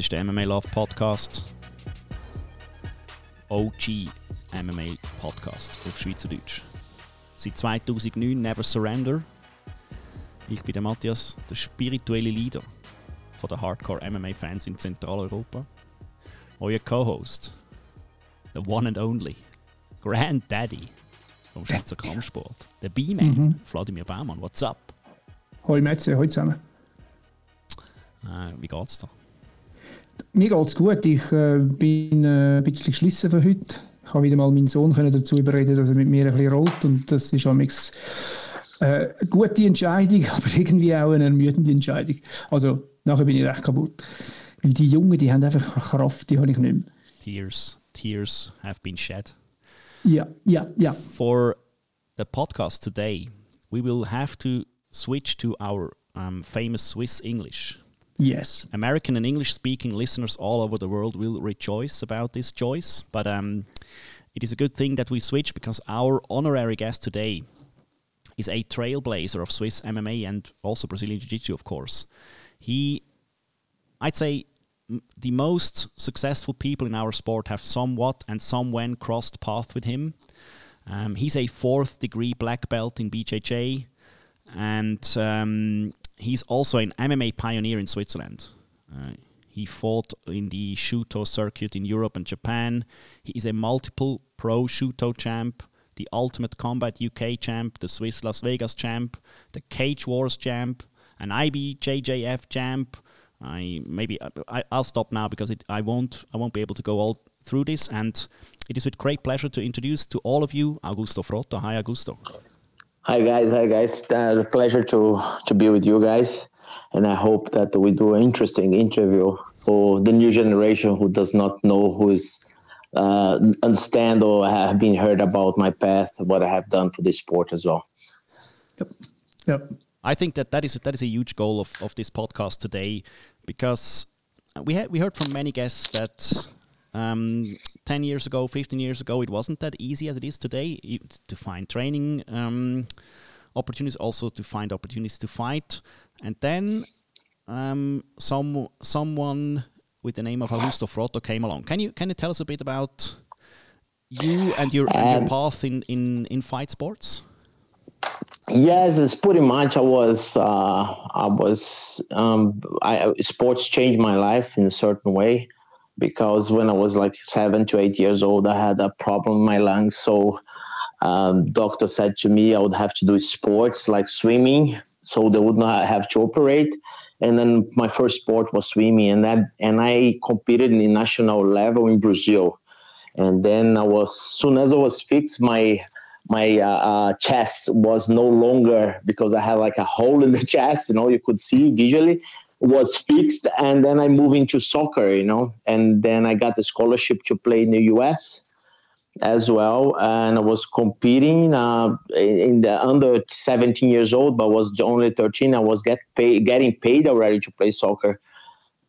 ist der MMA Love Podcast. OG MMA Podcast auf Schweizerdeutsch. Seit 2009 Never Surrender. Ich bin der Matthias, der spirituelle Leader von der Hardcore MMA Fans in Zentraleuropa. Euer Co-Host, the one and only Granddaddy vom Schweizer Kampfsport, der B-Man, Mhm. Vladimir Baumann. What's up? Hoi Metze, hoi zusammen. Äh, wie geht's da? Mir geht's gut. Ich äh, bin äh, ein bisschen geschlossen für heute. Ich habe wieder mal meinen Sohn können dazu überreden, dass er mit mir ein bisschen rollt. Und das ist am äh, eine gute Entscheidung, aber irgendwie auch eine ermüdende Entscheidung. Also nachher bin ich recht kaputt. Weil die Jungen, die haben einfach Kraft, die habe ich nicht mehr. Tears, tears have been shed. Ja, ja, ja. for the podcast today, we will have to switch to our um, famous Swiss English. Yes. American and English speaking listeners all over the world will rejoice about this choice, but um, it is a good thing that we switch because our honorary guest today is a trailblazer of Swiss MMA and also Brazilian Jiu Jitsu, of course. He, I'd say, the most successful people in our sport have somewhat and some somewhen crossed path with him. Um, he's a fourth degree black belt in BJJ, and um, he's also an MMA pioneer in Switzerland. Uh, he fought in the Shooto circuit in Europe and Japan. He is a multiple pro Shooto champ, the Ultimate Combat UK champ, the Swiss Las Vegas champ, the Cage Wars champ, an IBJJF champ. I maybe I, I'll stop now because it, I won't I won't be able to go all through this. And it is with great pleasure to introduce to all of you Augusto Frota. Hi, Augusto. Hi guys, hi guys. Uh, it's a pleasure to to be with you guys, and I hope that we do an interesting interview for the new generation who does not know who is uh, understand or have been heard about my path, what I have done for this sport as well. Yep. Yep. I think that that is that is a huge goal of, of this podcast today, because we had we heard from many guests that um, ten years ago, fifteen years ago, it wasn't that easy as it is today to find training um, opportunities, also to find opportunities to fight, and then um, some someone with the name of Augusto Frota came along. Can you can you tell us a bit about you and your, and your Um, path in, in, in fight sports? Yes, it's pretty much. I was, uh, I was, um, I sports changed my life in a certain way because when I was like seven to eight years old, I had a problem in my lungs. So, um, doctor said to me I would have to do sports like swimming, so they would not have to operate. And then my first sport was swimming, and that, and I competed in the national level in Brazil. And then I was, soon as I was fixed, my my uh, uh, chest was no longer because I had like a hole in the chest, you know, you could see visually was fixed. And then I moved into soccer, you know, and then I got a scholarship to play in the US as well. And I was competing uh, in the under 17 years old, but was only 13. I was get pay, getting paid already to play soccer.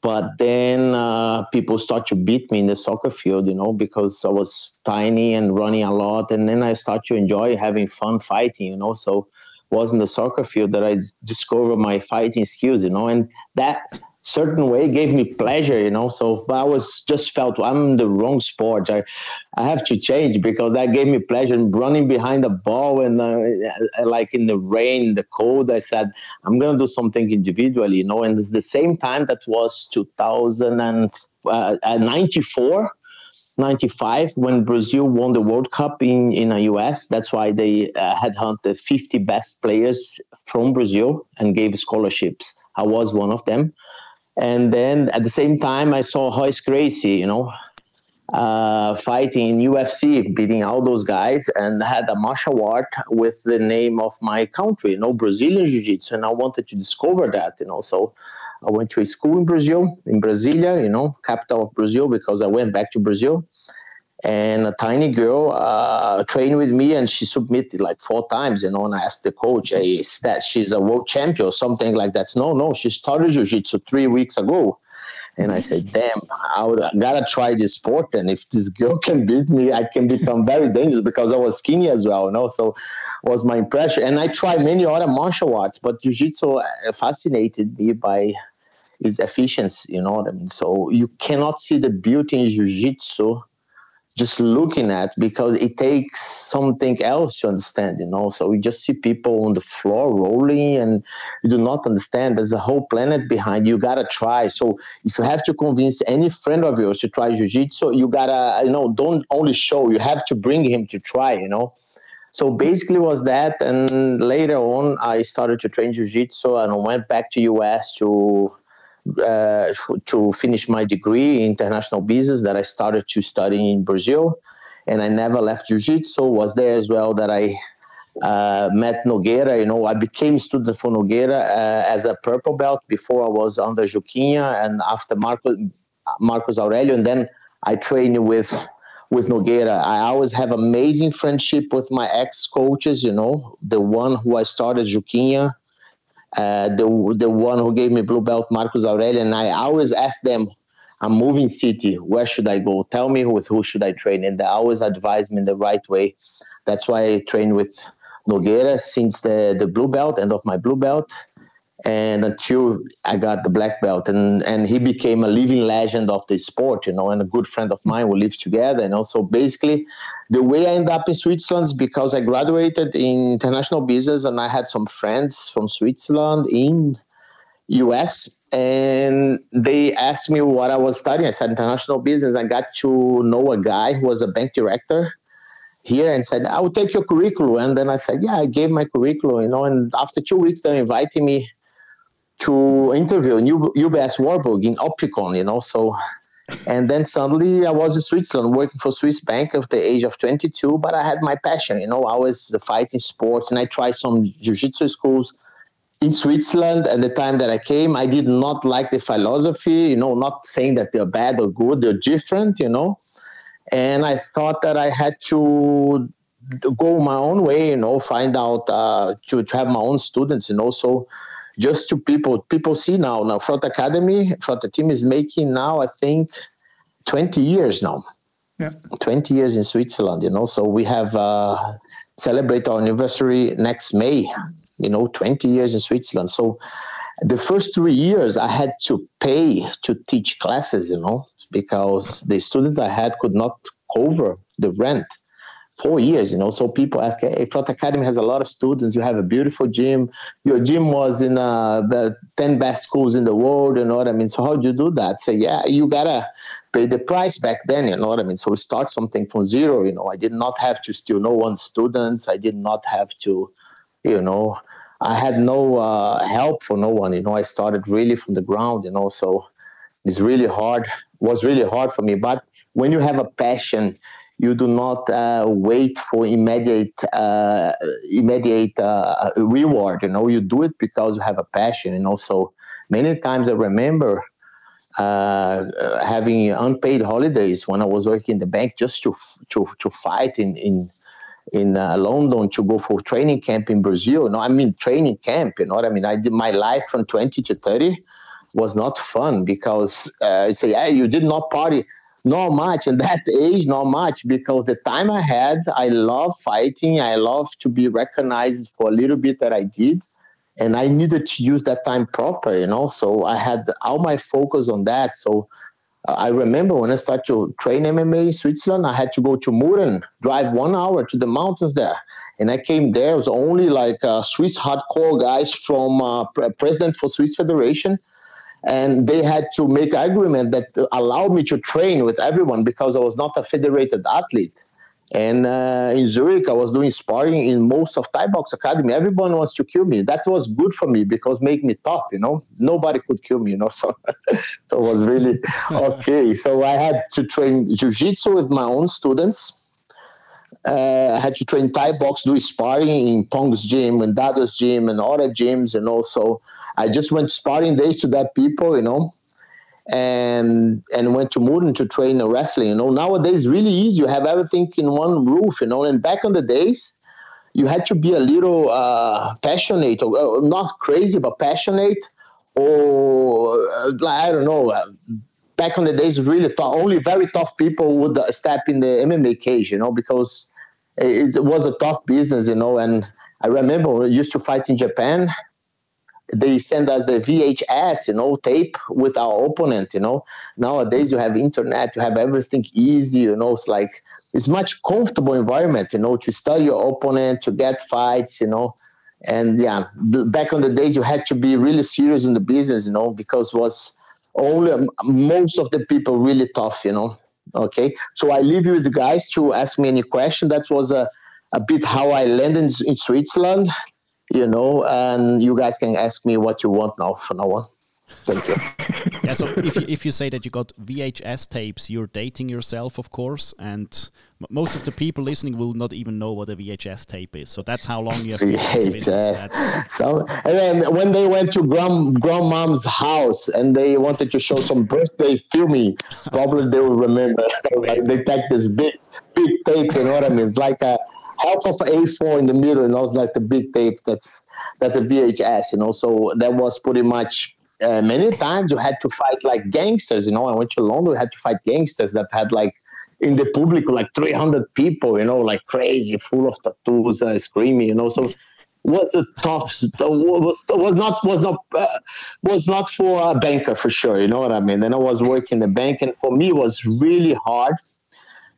But then uh, people start to beat me in the soccer field, you know, because I was tiny and running a lot. And then I start to enjoy having fun fighting, you know. So was in the soccer field that I discovered my fighting skills, you know, and that certain way gave me pleasure, you know. So, I was just felt I'm the wrong sport. I, I have to change because that gave me pleasure. And running behind the ball and uh, uh, like in the rain, the cold, I said I'm gonna do something individually, you know. And it's the same time that was 2094. 95 when Brazil won the World Cup in in the US. That's why they uh, had hunted 50 best players from Brazil and gave scholarships. I was one of them. And then at the same time, I saw Royce Gracie, you know, uh, fighting in UFC, beating all those guys, and had a martial art with the name of my country, you know, Brazilian Jiu Jitsu. And I wanted to discover that, you know. So I went to a school in Brazil, in Brasilia, you know, capital of Brazil, because I went back to Brazil. And a tiny girl uh, trained with me, and she submitted like four times, you know. And I asked the coach, hey, is that she's a world champion or something like that? No, no, she started jiu-jitsu three weeks ago. And I said, damn, I, would, I gotta try this sport. And if this girl can beat me, I can become very dangerous because I was skinny as well, you know. So was my impression. And I tried many other martial arts, but jiu-jitsu uh, fascinated me by its efficiency, you know what I mean? So you cannot see the beauty in jiu-jitsu just looking at because it takes something else to understand, you know. So we just see people on the floor rolling and you do not understand there's a whole planet behind you. gotta try. So if you have to convince any friend of yours to try jiu-jitsu, you gotta, you know, don't only show, you have to bring him to try, you know. So basically was that and later on I started to train jiu-jitsu and went back to US to uh, to finish my degree in international business that I started to study in Brazil. And I never left Jiu-Jitsu, was there as well that I uh, met Nogueira. You know, I became student for Nogueira uh, as a purple belt before I was under Juquinha and after Marcos, Marcos Aurelio. And then I trained with with Nogueira. I always have amazing friendship with my ex-coaches, you know, the one who I started Juquinha, uh, the the one who gave me blue belt, Marcus Aurelio, and I always ask them, "I'm moving city. Where should I go? Tell me with who should I train?" And they always advise me in the right way. That's why I train with Nogueira since the the blue belt, end of my blue belt, and until I got the black belt, and and he became a living legend of the sport, you know, and a good friend of mine. We live together, and also basically, the way I ended up in Switzerland is because I graduated in international business, and I had some friends from Switzerland in U.S. and they asked me what I was studying. I said international business. I got to know a guy who was a bank director here and said, I will take your curriculum. And then I said, Yeah, I gave my curriculum, you know. And after two weeks, they invited me to interview U- UBS Warburg in Opfikon, you know. So, and then suddenly I was in Switzerland working for Swiss Bank at the age of 22, but I had my passion, you know. I was the fighting sports and I tried some jiu-jitsu schools in Switzerland. And the time that I came, I did not like the philosophy, you know, not saying that they're bad or good, they're different, you know. And I thought that I had to go my own way, you know, find out uh, to, to have my own students, you know. So just to people people see now now Frota Academy Frota Team is making now i think 20 years now. Yeah. 20 years in switzerland you know so we have uh celebrate our anniversary next may you know 20 years in switzerland. So the first three years i had to pay to teach classes you know because the students i had could not cover the rent four years, you know. So people ask, hey, Frota Academy has a lot of students. You have a beautiful gym. Your gym was in uh, the 10 best schools in the world, you know what I mean? So how do you do that? Say, yeah, you got to pay the price back then, you know what I mean? So we start something from zero, you know. I did not have to steal no one's students. I did not have to, you know, I had no uh, help for no one, you know. I started really from the ground, you know. So it's really hard, was really hard for me. But when you have a passion, you do not uh, wait for immediate uh, immediate uh, reward. You know, you do it because you have a passion. You know, so many times I remember uh, having unpaid holidays when I was working in the bank just to to to fight in in in uh, London to go for training camp in Brazil. Know, I mean training camp. You know what I mean? I did my life from twenty to thirty was not fun because uh, you say, hey, you did not party not much and that age not much because the time i had i love fighting i love to be recognized for a little bit that i did and i needed to use that time proper you know? So i had all my focus on that. So uh, i remember when i started to train mma in switzerland i had to go to Murren, drive one hour to the mountains there. And i came there it was only like uh, swiss hardcore guys from uh, president for swiss federation and they had to make agreement that allowed me to train with everyone because I was not a federated athlete. And uh, in Zurich, I was doing sparring in most of Thai Box Academy. Everyone wants to kill me. That was good for me because make me tough. You know, nobody could kill me. You know, so so it was really okay. So I had to train jiu-jitsu with my own students. Uh, I had to train Thai box, do sparring in Pong's gym and Dado's gym and other gyms, and also I just went sparring days to that people, you know, and and went to Murren to train in wrestling. You know, nowadays really easy. You have everything in one roof, you know. And back in the days, you had to be a little uh, passionate, or uh, not crazy, but passionate, or uh, I don't know. Uh, back on the days, really tough. Only very tough people would uh, step in the MMA cage, you know, because it was a tough business, you know. And I remember I used to fight in Japan. They send us the VHS, you know, tape with our opponent, you know. Nowadays you have internet, you have everything easy, you know. It's like it's much comfortable environment, you know, to study your opponent, to get fights, you know. And yeah, back on the days you had to be really serious in the business, you know, because was only um, most of the people really tough, you know. Okay, so I leave you with the guys to ask me any question. That was a, a bit how I landed in Switzerland, you know, and you guys can ask me what you want now from now on. Thank you. yeah, so if you, if you say that you got VHS tapes, you're dating yourself, of course, and most of the people listening will not even know what a VHS tape is. So that's how long you have been VHS. So, and then when they went to grand grandmom's house and they wanted to show some birthday filming, probably they will remember. like they take this big, big tape. You know what I mean? It's like a half of A4 in the middle, and was like the big tape that's that's a VHS. You know, so that was pretty much uh, many times you had to fight like gangsters. You know, I went to London, we had to fight gangsters that had like in the public like 300 people. You know, like crazy, full of tattoos, uh, screaming. You know, so was a tough was was not was not uh, was not for a banker for sure. You know what I mean? Then I was working the bank, and for me it was really hard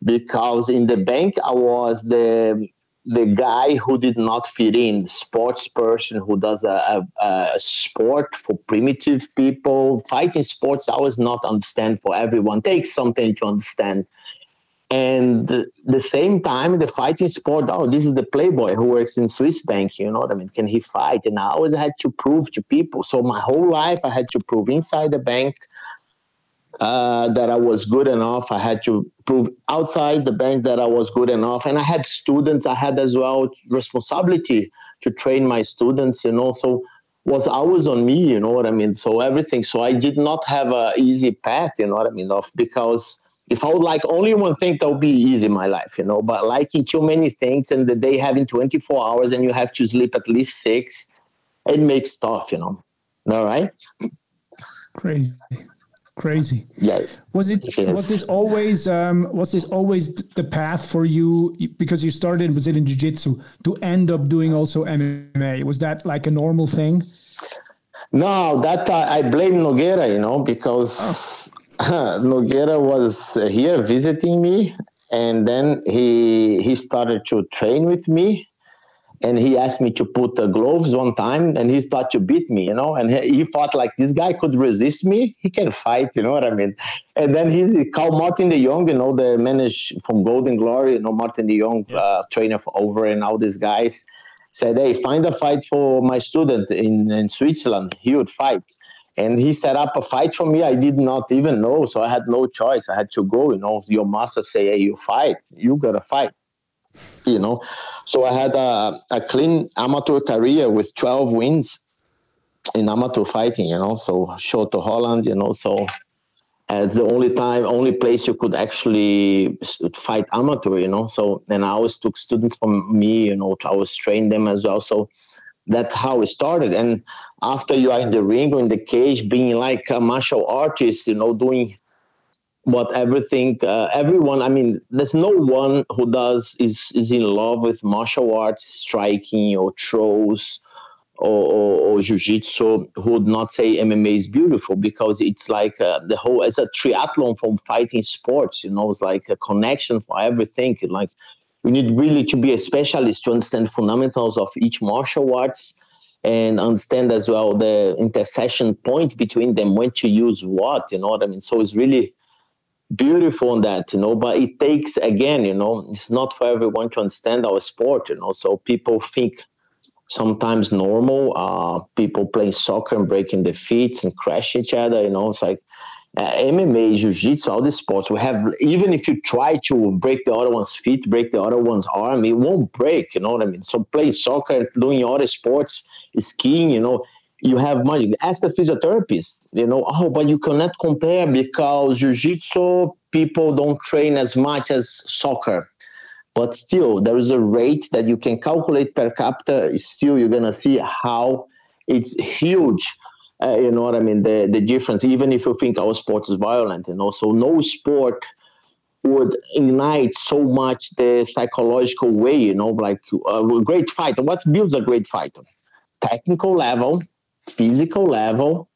because in the bank I was the the guy who did not fit in, the sports person who does a, a, a, sport for primitive people. Fighting sports, I always not understand for everyone. Takes something to understand. And the, the same time, the fighting sport, oh, this is the playboy who works in Swiss bank, you know what I mean? Can he fight? And I always had to prove to people. So my whole life, I had to prove inside the bank uh, that I was good enough. I had to prove outside the bank that I was good enough. And I had students, I had as well responsibility to train my students, you know. So was always on me, you know what I mean? So everything. So I did not have a easy path, you know what I mean? Of because if I would like only one thing, that would be easy in my life, you know. But liking too many things and the day having 24 hours and you have to sleep at least six, it makes tough, you know. All right. Crazy crazy. Yes. Was it yes. was this always um was this always the path for you because you started in brazilian jiu-jitsu to end up doing also mma was that like a normal thing? No that uh, i blame nogueira you know because oh. nogueira was here visiting me and then he he started to train with me and he asked me to put the gloves one time and he started to beat me you know and he, he, thought like this guy could resist me he can fight you know what i mean? And then he called Martijn de Jong you know the manager from golden glory you know Martijn de Jong yes. uh, trainer for Overeem all these guys said hey find a fight for my student in, in switzerland he would fight. And he set up a fight for me i did not even know so i had no choice i had to go you know your master say hey you fight you gotta fight you know. So I had a, a clean amateur career with 12 wins in amateur fighting, you know. So Shooto Holland, you know. So as the only time, only place you could actually fight amateur, you know. So and I always took students from me, you know. I always trained them as well. So that's how it started. And after you are in the ring or in the cage, being like a martial artist, you know, doing what everything uh, everyone i mean there's no one who does is is in love with martial arts striking or throws or, or, or jiu-jitsu who would not say mma is beautiful because it's like uh, the whole as a triathlon from fighting sports you know it's like a connection for everything. Like you need really to be a specialist to understand fundamentals of each martial arts and understand as well the intersection point between them when to use what you know what i mean? So it's really beautiful on that, you know, but it takes again, you know, it's not for everyone to understand our sport, you know. So people think sometimes normal, uh, people playing soccer and breaking their feet and crash each other, you know, it's like uh, MMA, jiu-jitsu, all these sports, we have, even if you try to break the other one's feet, break the other one's arm, it won't break, you know what I mean? So playing soccer and doing other sports, skiing, you know, you have money. Ask the physiotherapist, you know, oh, but you cannot compare because jiu-jitsu people don't train as much as soccer. But still, there is a rate that you can calculate per capita. Still, you're gonna see how it's huge uh, you know what I mean? The the difference, even if you think our sport is violent, and also no sport would ignite so much the psychological way, you know, like uh, a great fighter. What builds a great fighter? Technical level, physical level,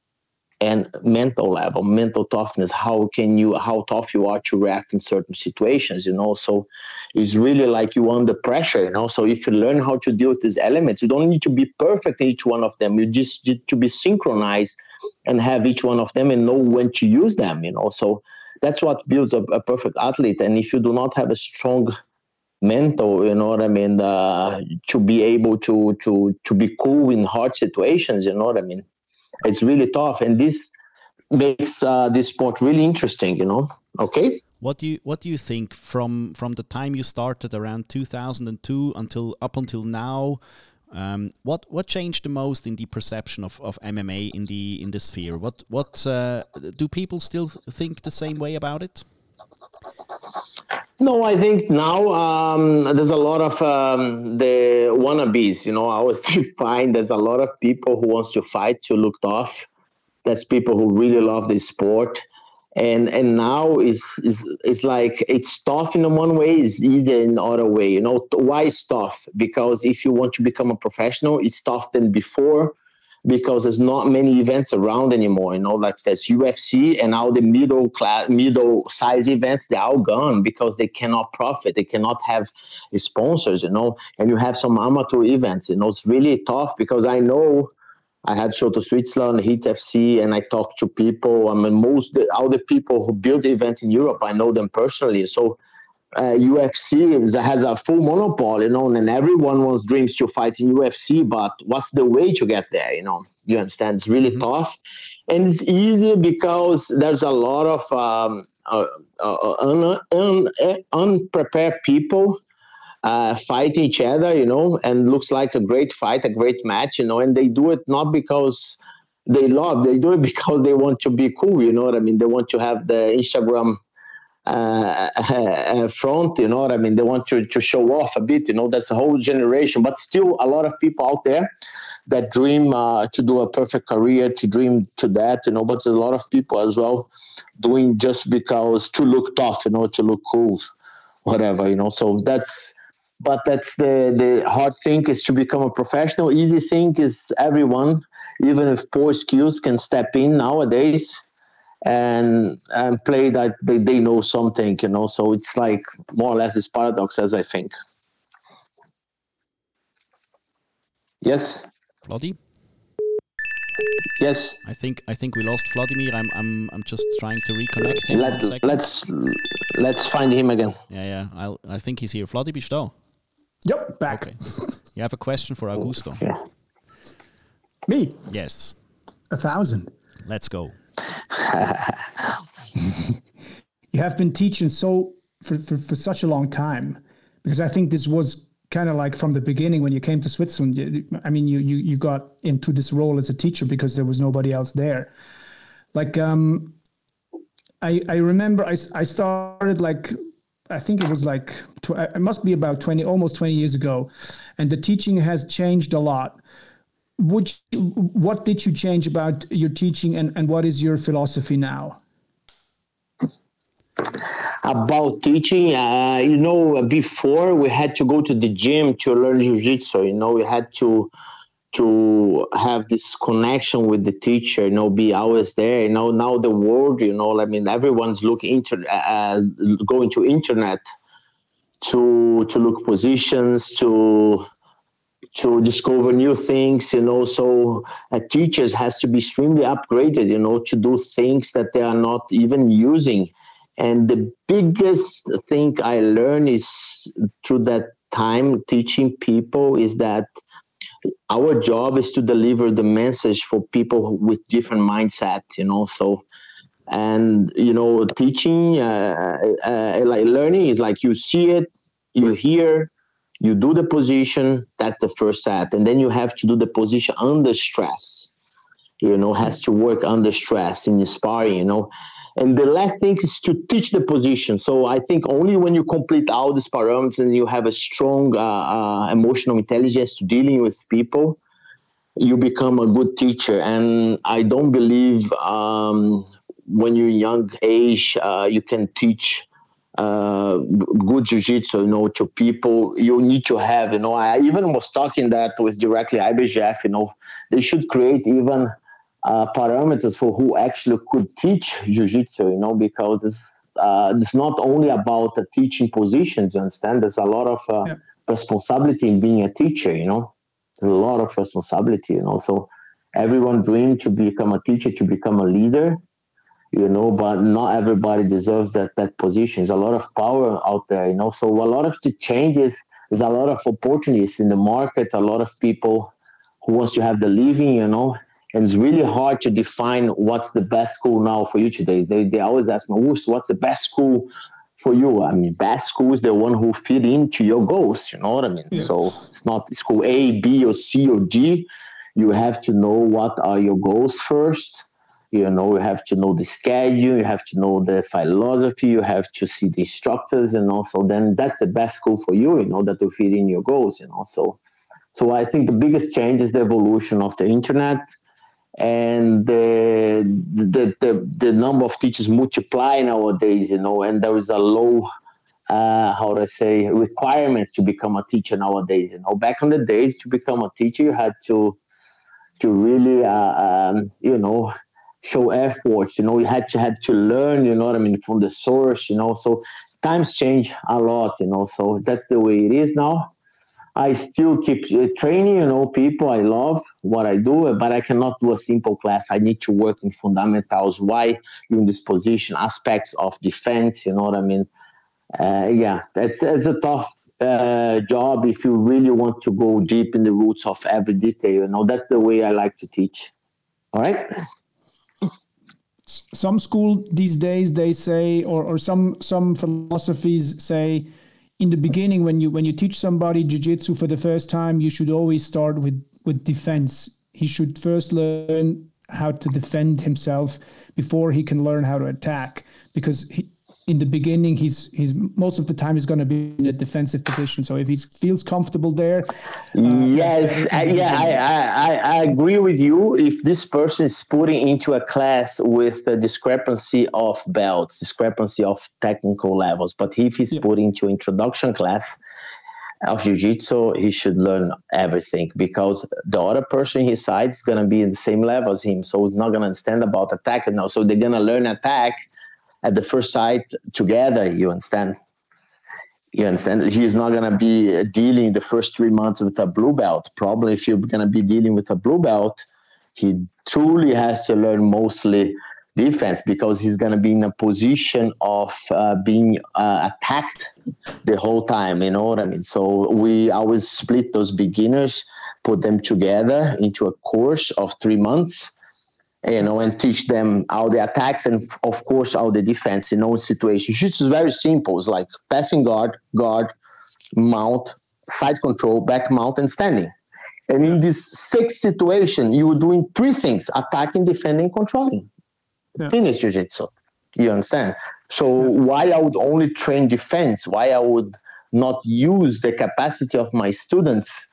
and mental level, mental toughness. How can you, how tough you are to react in certain situations, you know? So it's really like you under pressure, you know? So if you learn how to deal with these elements, you don't need to be perfect in each one of them. You just need to be synchronized and have each one of them and know when to use them, you know? So that's what builds a, a perfect athlete. And if you do not have a strong mental, you know what I mean, uh, to be able to, to, to be cool in hard situations, you know what I mean? it's really tough, and this makes uh, this sport really interesting. You know, okay. What do you what do you think from from the time you started around 2002 until up until now? Um, what what changed the most in the perception of, of MMA in the in the sphere? What what uh, do people still think the same way about it? No, I think now um, there's a lot of um, the wannabes. You know, I always find there's a lot of people who wants to fight to look tough. That's people who really love the sport, and and now is is it's like it's tough in one way, it's easier in other way. You know, why is tough? Because if you want to become a professional, it's tough than before because there's not many events around anymore. You know, like there's UFC and all the middle class, middle size events, they're all gone because they cannot profit. They cannot have sponsors, you know, and you have some amateur events. You know, it's really tough because I know I had Shooto Switzerland, Hit FC, and I talked to people. I mean, most all the people who build the event in Europe, I know them personally. So uh, UFC has a full monopoly, you know, and everyone wants dreams to fight in UFC. But what's the way to get there? You know, you understand? It's really mm-hmm. tough, and it's easy because there's a lot of um, uh, uh, un, un, unprepared people uh, fight each other, you know, and looks like a great fight, a great match, you know, and they do it not because they love, they do it because they want to be cool, you know what I mean? They want to have the Instagram uh, uh, front, you know what I mean? They want to, to show off a bit, you know, that's a whole generation, but still a lot of people out there that dream uh, to do a perfect career, to dream to that, you know, but there's a lot of people as well doing just because to look tough, you know, to look cool, whatever, you know, so that's, but that's the, the hard thing is to become a professional. Easy thing is everyone, even if poor skills can step in nowadays and and play that they, they know something you know so it's like more or less this paradox as i think yes Vladi? yes i think i think we lost vladimir i'm i'm, I'm just trying to reconnect him Let, let's let's find him again yeah yeah I'll, i think he's here Vladi bist du Yep, back. Okay. You have a question for Augusto. Okay. Me? Yes. A thousand. Let's go. you have been teaching so for, for, for such a long time because I think this was kind of like from the beginning when you came to Switzerland. I mean, you you you got into this role as a teacher because there was nobody else there. Like um, I I remember I I started like I think it was like it must be about twenty almost twenty years ago, and the teaching has changed a lot would you, what did you change about your teaching and, and what is your philosophy now? About teaching uh, you know before we had to go to the gym to learn jiu-jitsu you know we had to to have this connection with the teacher you know be always there you know now the world you know i mean everyone's looking inter uh, uh going to internet to to look positions to to discover new things you know so teachers has to be extremely upgraded you know to do things that they are not even using. And the biggest thing i learned is through that time teaching people is that our job is to deliver the message for people with different mindset you know so and you know teaching uh, uh, like learning is like you see it you hear you do the position that's the first set and then you have to do the position under stress. You know has to work under stress in sparring you know. And the last thing is to teach the position. So i think only when you complete all these parameters and you have a strong uh, uh, emotional intelligence to dealing with people you become a good teacher. And I don't believe um, when you're young age uh, you can teach uh, good jiu-jitsu you know to people you need to have you know. I even was talking that with directly ibjf you know. They should create even uh, parameters for who actually could teach jiu-jitsu you know because it's, uh, it's not only about the teaching positions you understand? There's a lot of uh, yeah. responsibility in being a teacher you know? There's a lot of responsibility you know? So everyone dream to become a teacher to become a leader you know but not everybody deserves that that position. There's a lot of power out there you know. So a lot of the changes there's a lot of opportunities in the market a lot of people who wants to have the living you know. And it's really hard to define what's the best school now for you today. They, they always ask me Who's what's the best school for you? I mean best school is the one who fit into your goals you know what i mean? Yeah. so it's not school a b or c or d. You have to know what are your goals first you know you have to know the schedule you have to know the philosophy you have to see the instructors and also then that's the best school for you you know that will fit in your goals you know so so i think the biggest change is the evolution of the internet and the the the, the number of teachers multiply nowadays you know and there is a low uh, how I say requirements to become a teacher nowadays. You know, back in the days, to become a teacher, you had to to really, uh, um, you know, show efforts. You know, you had to had to learn. You know what I mean from the source. You know, so times change a lot. You know, so that's the way it is now. I still keep uh, training, you know, people. I love what I do, but I cannot do a simple class. I need to work in fundamentals. Why you in this position, aspects of defense. You know what I mean? Uh, yeah, that's, that's a tough uh, job if you really want to go deep in the roots of every detail. You know, that's the way I like to teach. All right some school these days they say or, or some some philosophies say in the beginning when you when you teach somebody jiu-jitsu for the first time you should always start with with defense. He should first learn how to defend himself before he can learn how to attack because he, in the beginning, he's he's most of the time he's going to be in a defensive position. So if he feels comfortable there, uh, yes, I, yeah, I, I I agree with you. If this person is putting into a class with a discrepancy of belts, discrepancy of technical levels, but if he's yeah. put into introduction class of jiu-jitsu he should learn everything because the other person his side is going to be in the same level as him so he's not going to understand about attack now so they're going to learn attack at the first sight together. You understand? You understand? He's not going to be dealing the first three months with a blue belt. Probably, if you're going to be dealing with a blue belt, he truly has to learn mostly defense because he's going to be in a position of uh, being uh, attacked the whole time. You know what I mean? So we always split those beginners, put them together into a course of three months you know, and teach them how the attacks and of course how the defense in all situations. It's very simple. It's like passing guard, guard, mount, side control, back mount, and standing. And in this six situation, you were doing three things: attacking, defending, controlling. Yeah. Finish jiu-jitsu. You understand? So yeah. why I would only train defense? Why I would not use the capacity of my students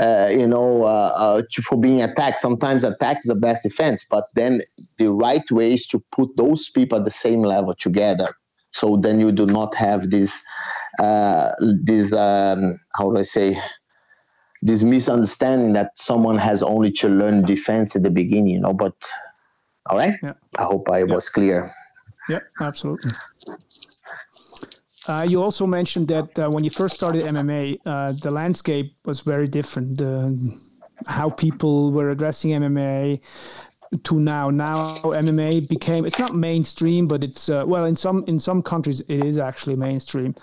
uh, you know, uh, uh, for being attacked. Sometimes attack is the best defense, but then the right way is to put those people at the same level together. So then you do not have this, uh, this um, how do I say, this misunderstanding that someone has only to learn defense at the beginning. You know, but all right. Yeah. I hope I yeah. was clear. Yeah, absolutely. Uh, you also mentioned that uh, when you first started MMA, uh, the landscape was very different. how people were addressing MMA to now. Now MMA became it's not mainstream, but it's uh, well in some in some countries it is actually mainstream.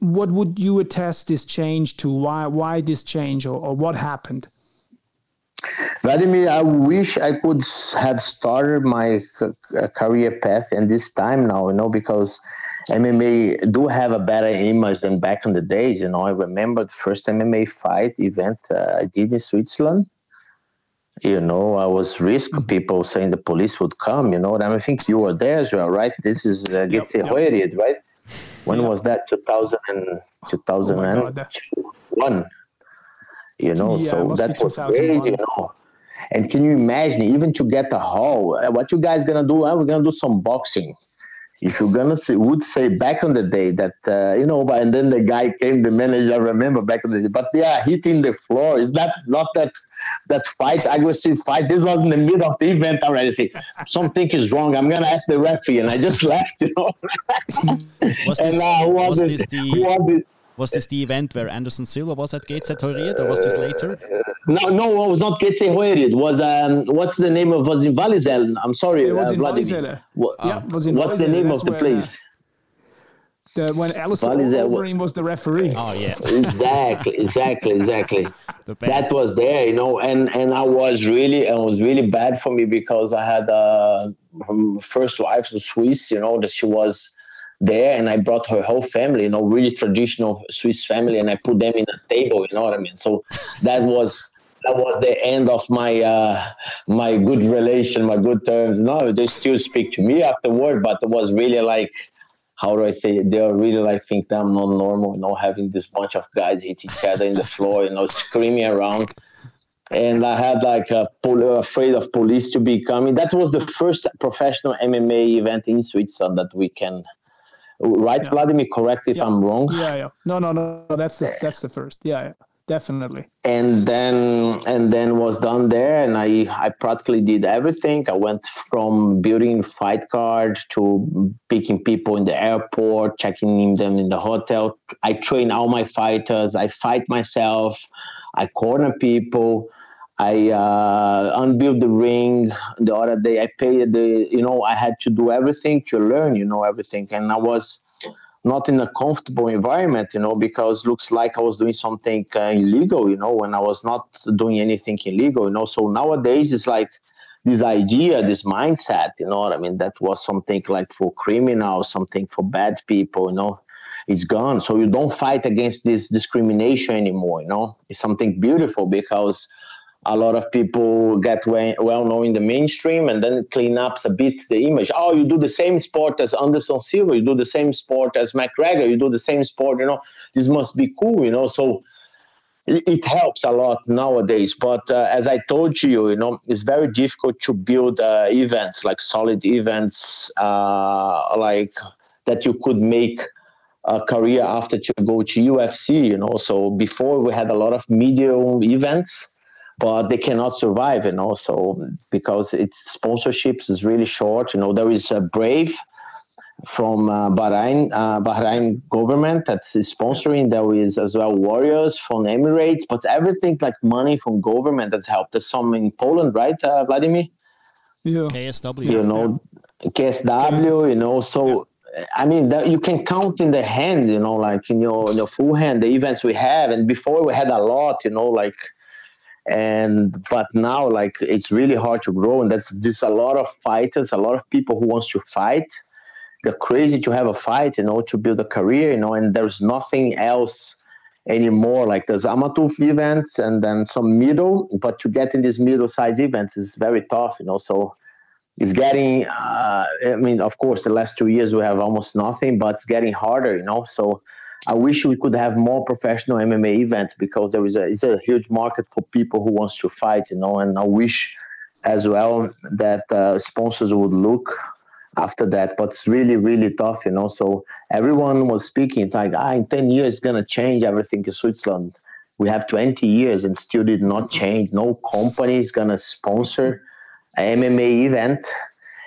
What would you attest this change to? Why why this change or, or what happened? Vladimir, I wish I could have started my career path in this time now, you know, because MMA do have a better image than back in the days. You know, I remember the first MMA fight event uh, I did in Switzerland. You know, I was risk mm-hmm. people saying the police would come. You know, and I think you were there as well, right? This is uh, yep, yep. right? When yep. was that? 2000 and, 2001. Oh You know, Yeah, so that was crazy. You know. And can you imagine, even to get a hall, uh, what you guys gonna do? Uh, we're gonna do some boxing. If you're gonna say, would say back on the day that uh, you know, but and then the guy came, the manager. I remember back in the day, but they are hitting the floor. Is that not that that fight, aggressive fight? This was in the middle of the event already. Say something is wrong. I'm gonna ask the referee, and I just left. You know. Was and this, uh, who was, was the, this who the was the was this the event where Anderson Silva was at GZ Heuriet, or was this later? No, no, it was not Getse Hoeri. It was um, what's the name of was in Valizel. I'm sorry, It was uh, in Vladimir. Valizela. What- Yeah, was in what's the name That's of the where, place? The, when Alistair Valizela- was the referee. Oh yeah, exactly, exactly, exactly. That was there, you know, and and I was really, it was really bad for me because I had a um, first wife was Swiss, you know, that she was there, and I brought her whole family, you know, really traditional Swiss family, and I put them in a table, you know what I mean? So that was that was the end of my uh, my good relation, my good terms. No, they still speak to me afterward, but it was really like how do I say it? They are really like think that I'm not normal, you know, having this bunch of guys hit each other in the floor, you know, screaming around. And I had like a pol- afraid of police to be coming. That was the first professional MMA event in Switzerland that we can. Right, Yeah. Vladimir? Correct if Yeah. I'm wrong. Yeah, yeah. No, no, no. That's the that's the first. Yeah, yeah. Definitely. and then and then was done there and i i practically did everything i went from building fight cards to picking people in the airport checking in them in the hotel i train all my fighters i fight myself i corner people I uh, unbuilt the ring the other day. I paid the, you know, I had to do everything to learn, you know, everything. And I was not in a comfortable environment, you know, because looks like I was doing something uh, illegal, you know, when I was not doing anything illegal, you know. So nowadays it's like this idea, this mindset, you know what I mean? That was something like for criminals, something for bad people, you know. It's gone. So you don't fight against this discrimination anymore, you know. It's something beautiful because a lot of people get well known in the mainstream and then clean ups a bit the image. Oh, you do the same sport as Anderson Silva, you do the same sport as McGregor, you do the same sport, you know, this must be cool, you know. So it, helps a lot nowadays. But uh, as I told you, you know, it's very difficult to build uh, events like solid events, uh, like that you could make a career after to go to UFC, you know. So before we had a lot of medium events but they cannot survive, you know. So because its sponsorships is really short, you know, there is a Brave from uh, Bahrain, uh, Bahrain government that's sponsoring. There is as well Warriors from Emirates, but everything like money from government that's helped. There's some in Poland, right, uh, Vladimir? Yeah. KSW. You know, KSW, you know, so. I mean, that you can count in the hand, you know, like in your in your full hand, the events we have, and before we had a lot, you know, like and but now like it's really hard to grow. And that's there's a lot of fighters a lot of people who wants to fight. They're crazy to have a fight you know to build a career you know and there's nothing else anymore. Like there's amateur events and then some middle but to get in these middle size events is very tough you know so it's getting uh, i mean of course the last two years we have almost nothing but it's getting harder you know so I wish we could have more professional MMA events because there is a it's a huge market for people who wants to fight, you know. And I wish as well that uh, sponsors would look after that. But it's really really tough, you know. So everyone was speaking like, ah, in ten years it's gonna change everything in Switzerland. We have 20 years and still did not change. No company is gonna sponsor an MMA event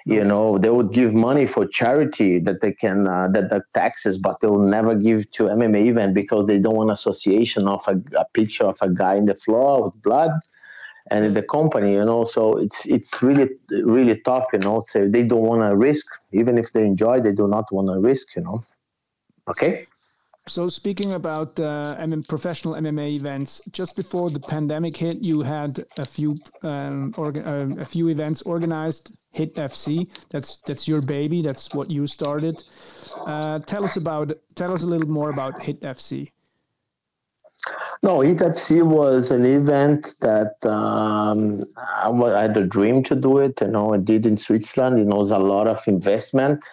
you know they would give money for charity that they can uh, that the taxes but they will never give to mma event because they don't want association of a, a picture of a guy in the floor with blood and in the company you know? So it's it's really really tough you know? So they don't want to risk even if they enjoy they do not want to risk you know? Okay So speaking about uh, professional MMA events, just before the pandemic hit, you had a few um, uh, a few events organized. Hit FC, that's that's your baby. That's what you started. Uh, tell us about tell us a little more about Hit FC. No, Hit FC was an event that um, I I had a dream to do it. You know, I did in Switzerland. It was a lot of investment.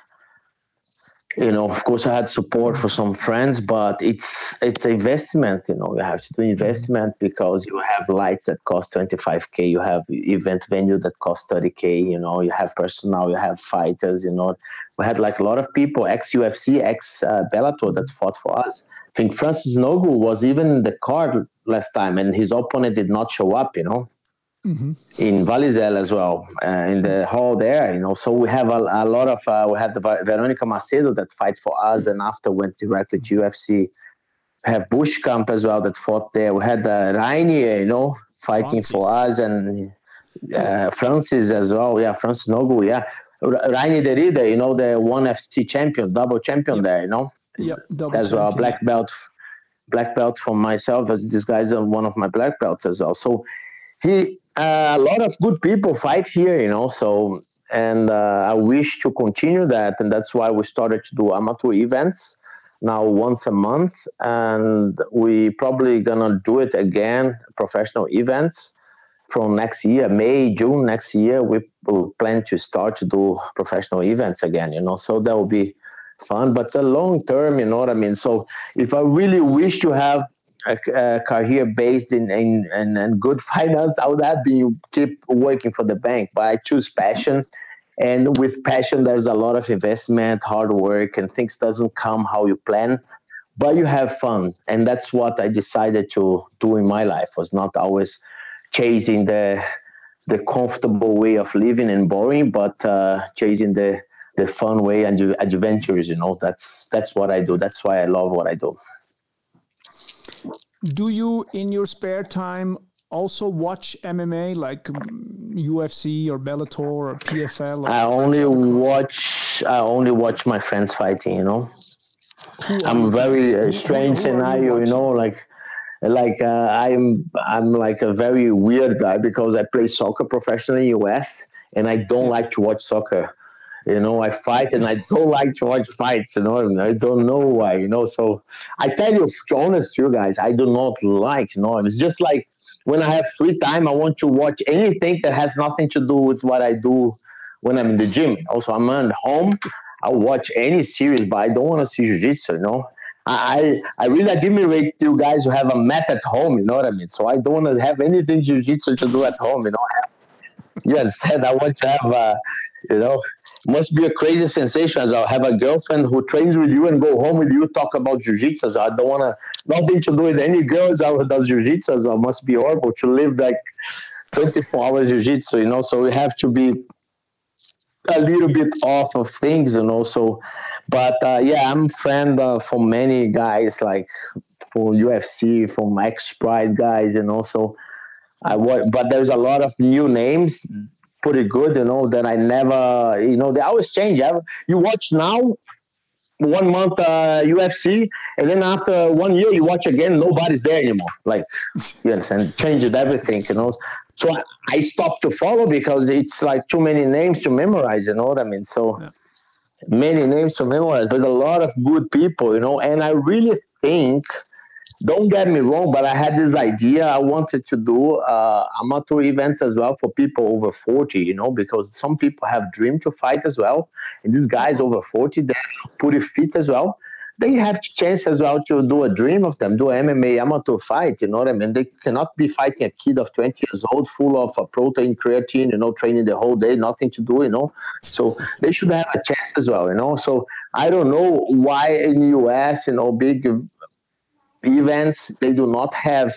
You know of course i had support for some friends but it's it's investment you know you have to do investment because you have lights that cost 25k you have event venue that cost 30k you know you have personnel you have fighters you know. We had like a lot of people ex ufc ex uh, bellator that fought for us. I think francis ngannou was even in the card last time and his opponent did not show up you know mm-hmm. in Valizel as well, uh, in the hall there, you know. So we have a, a lot of, uh, we had the Veronica Macedo that fight for us and after went directly to UFC. We have Bushkamp as well that fought there. We had uh, Reinier, you know, fighting Francis. for us and uh, Francis as well. Yeah, Francis Ngannou, yeah. Reinier de Ridder, you know, the one FC champion, double champion yep. there, you know. Yep, as well, black belt black belt for myself as this guy's one of my black belts as well. So he uh, a lot of good people fight here, you know. So and uh, I wish to continue that, and that's why we started to do amateur events now once a month, and we probably gonna do it again, professional events from next year, May, June next year. We will plan to start to do professional events again, you know. So that will be fun, but it's a long term, you know what I mean. So if I really wish to have a, a career based in, in, in, in, good finance, I would have been keep working for the bank. But I choose passion, and with passion, there's a lot of investment, hard work, and things doesn't come how you plan. But you have fun, and that's what I decided to do in my life. Was not always chasing the the comfortable way of living and boring, but uh, chasing the the fun way and adventures. You know, that's that's what I do. That's why I love what I do do you in your spare time also watch MMA like UFC or Bellator or PFL? Or I only watch. I only watch my friends fighting. You know, I'm very uh, strange scenario. You, you, know, like like uh, I'm I'm like a very weird guy because I play soccer professionally in US and I don't like to watch soccer. You know, I fight and I don't like to watch fights, you know, I don't know why, you know. So I tell you, honest, you guys, I do not like, you know, it's just like when I have free time, I want to watch anything that has nothing to do with what I do when I'm in the gym. Also, I'm at home, I watch any series, but I don't want to see jiu-jitsu, you know. I, I really admire you guys who have a mat at home, you know what I mean? So I don't want to have anything jiu-jitsu to do at home, you know. You understand? I want to have, uh, you know, must be a crazy sensation as I have a girlfriend who trains with you and go home with you, talk about jiu-jitsu. I don't want to, nothing to do with any girls who does jiu-jitsu. It must be horrible to live like 24 hours jiu-jitsu, you know, so we have to be a little bit off of things, you know, so, but uh, yeah, I'm friend uh, for many guys, like for UFC, from ex-Pride guys, and also I but there's a lot of new names pretty good, you know, that I never, you know, they always change. You watch now, one month uh, UFC, and then after one year you watch again, nobody's there anymore. Like, you understand? Changed everything, you know. So I, I stopped to follow because it's like too many names to memorize, you know what I mean? So yeah. many names to memorize, but a lot of good people, you know, and I really think – don't get me wrong, but I had this idea. I wanted to do uh, amateur events as well for people over 40, you know, because some people have dream to fight as well. And these guys over 40, they're pretty fit as well. They have chance as well to do a dream of them, do MMA amateur fight, you know what I mean? They cannot be fighting a kid of 20 years old full of uh, protein, creatine, you know, training the whole day, nothing to do, you know? So they should have a chance as well, you know? So I don't know why in the US, you know, big events they do not have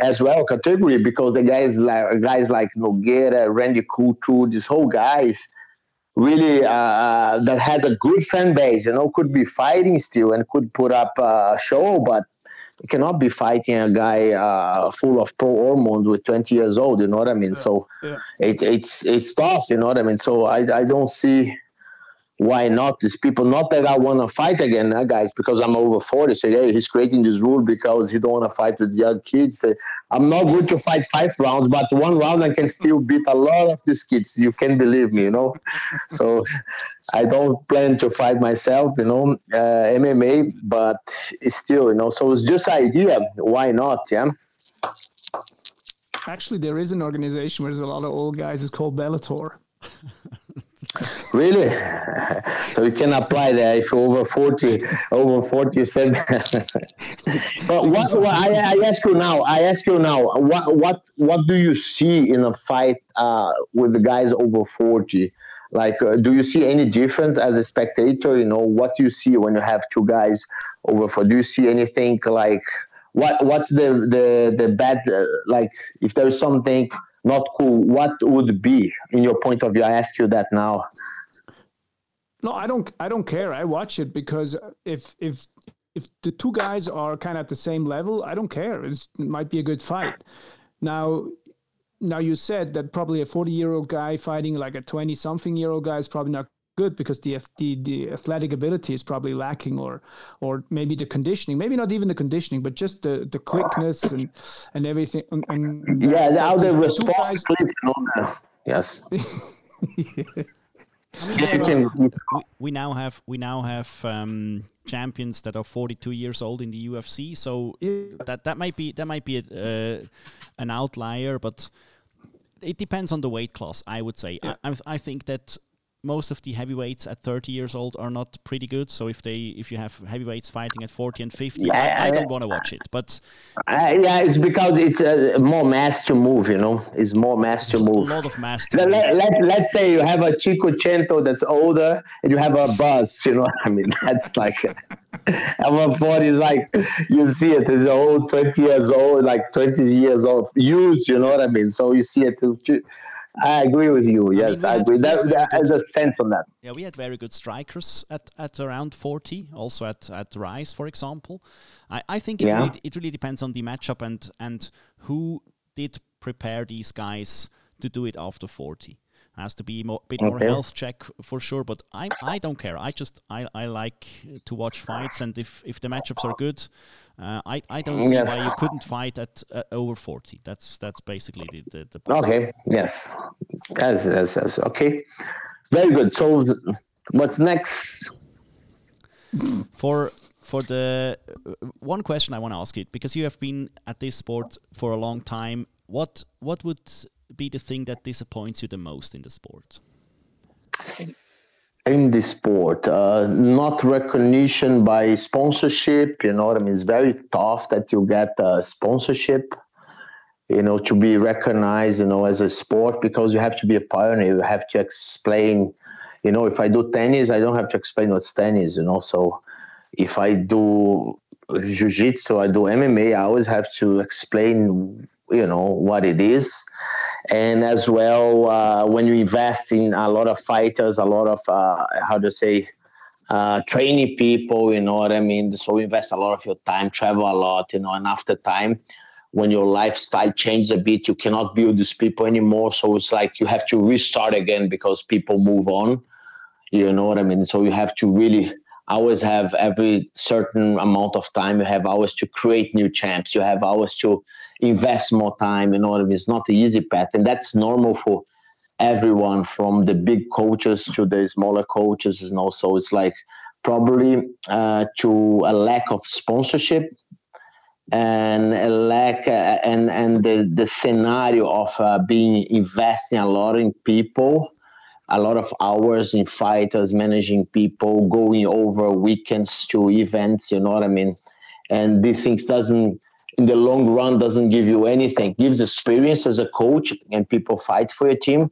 as well category because the guys like guys like Nogueira, Randy Couture, these whole guys really uh, uh, that has a good fan base. You know, could be fighting still and could put up a show, but you cannot be fighting a guy uh, full of pro hormones with 20 years old. You know what I mean? Yeah, so yeah. It, it's it's tough. You know what I mean? So I I don't see why not? These people, not that I want to fight again, uh, guys, because I'm over 40. Say, hey, he's creating this rule because he don't want to fight with young kids. Say, I'm not good to fight five rounds, but one round I can still beat a lot of these kids. You can believe me, you know. so I don't plan to fight myself, you know, uh, MMA, but still, you know. So it's just idea. Why not? Yeah. Actually, there is an organization where there's a lot of old guys. It's called Bellator. Really? so you can apply there if you're over 40, over 40 said. but what, what I, I, ask you now, I ask you now, what, what, what do you see in a fight uh, with the guys over 40? Like, uh, do you see any difference as a spectator? You know, what do you see when you have two guys over 40? Do you see anything like, what, what's the, the, the bad, uh, like, if there's something not cool, what would be in your point of view? I ask you that now. No, I don't. I don't care. I watch it because if if if the two guys are kind of at the same level, I don't care. It's, it might be a good fight. Now, now you said that probably a forty-year-old guy fighting like a twenty-something-year-old guy is probably not good because the, the the athletic ability is probably lacking, or or maybe the conditioning, maybe not even the conditioning, but just the, the quickness and and everything. And, and yeah, how they respond. Yes. yeah. I mean, we, we, now have we now have um, champions that are 42 years old in the UFC, so yeah. that that might be that might be a, uh, an outlier, but it depends on the weight class. I would say. Yeah. I, I think that most of the heavyweights at 30 years old are not pretty good. So if they if you have heavyweights fighting at 40 and 50, yeah, I, I don't want to watch it. But uh, yeah, it's because it's uh, more mass to move. You know, it's more mass to move. A lot of mass. let, let, let, let's say you have a Chico Cento that's older, and you have a Buzz. You know, I mean, that's like. Our 40 is like you see it as old 20 years old like 20 years old use you know what i mean so you see it I agree with you. Yes, I, mean, I agree. That, that has a sense on that. Yeah, we had very good strikers at, at around 40, also at, at Rise, for example. I, I think it, yeah. really, it really depends on the matchup and, and who did prepare these guys to do it after 40 has to be a bit more okay. health check for sure but i i don't care. I just i i like to watch fights and if if the matchups are good uh, i i don't see yes. why you couldn't fight at uh, over 40 that's that's basically the, the, the okay. Yes. Yes yes yes okay. Very good. So what's next? For for the uh, one question i want to ask you because you have been at this sport for a long time what what would be the thing that disappoints you the most in the sport? In the sport, uh, not recognition by sponsorship. You know what I mean? It's very tough that you get a sponsorship. You know, to be recognized, you know, as a sport because you have to be a pioneer. You have to explain. You know, if I do tennis, I don't have to explain what's tennis. You know, so if I do jiu-jitsu, I do MMA, I always have to explain you know what it is and as well uh, when you invest in a lot of fighters a lot of uh, how to say uh, training people you know what i mean? So invest a lot of your time travel a lot you know and after time when your lifestyle changes a bit you cannot build these people anymore. So it's like you have to restart again because people move on. You know what i mean? So you have to really always have every certain amount of time. You have always to create new champs. You have always to invest more time in order. It's not the easy path. And that's normal for everyone from the big coaches to the smaller coaches. And also it's like probably uh, to a lack of sponsorship and a lack uh, and and the the scenario of uh, being investing a lot in people a lot of hours in fighters managing people going over weekends to events you know what i mean and these things doesn't in the long run doesn't give you anything. It gives experience as a coach and people fight for your team.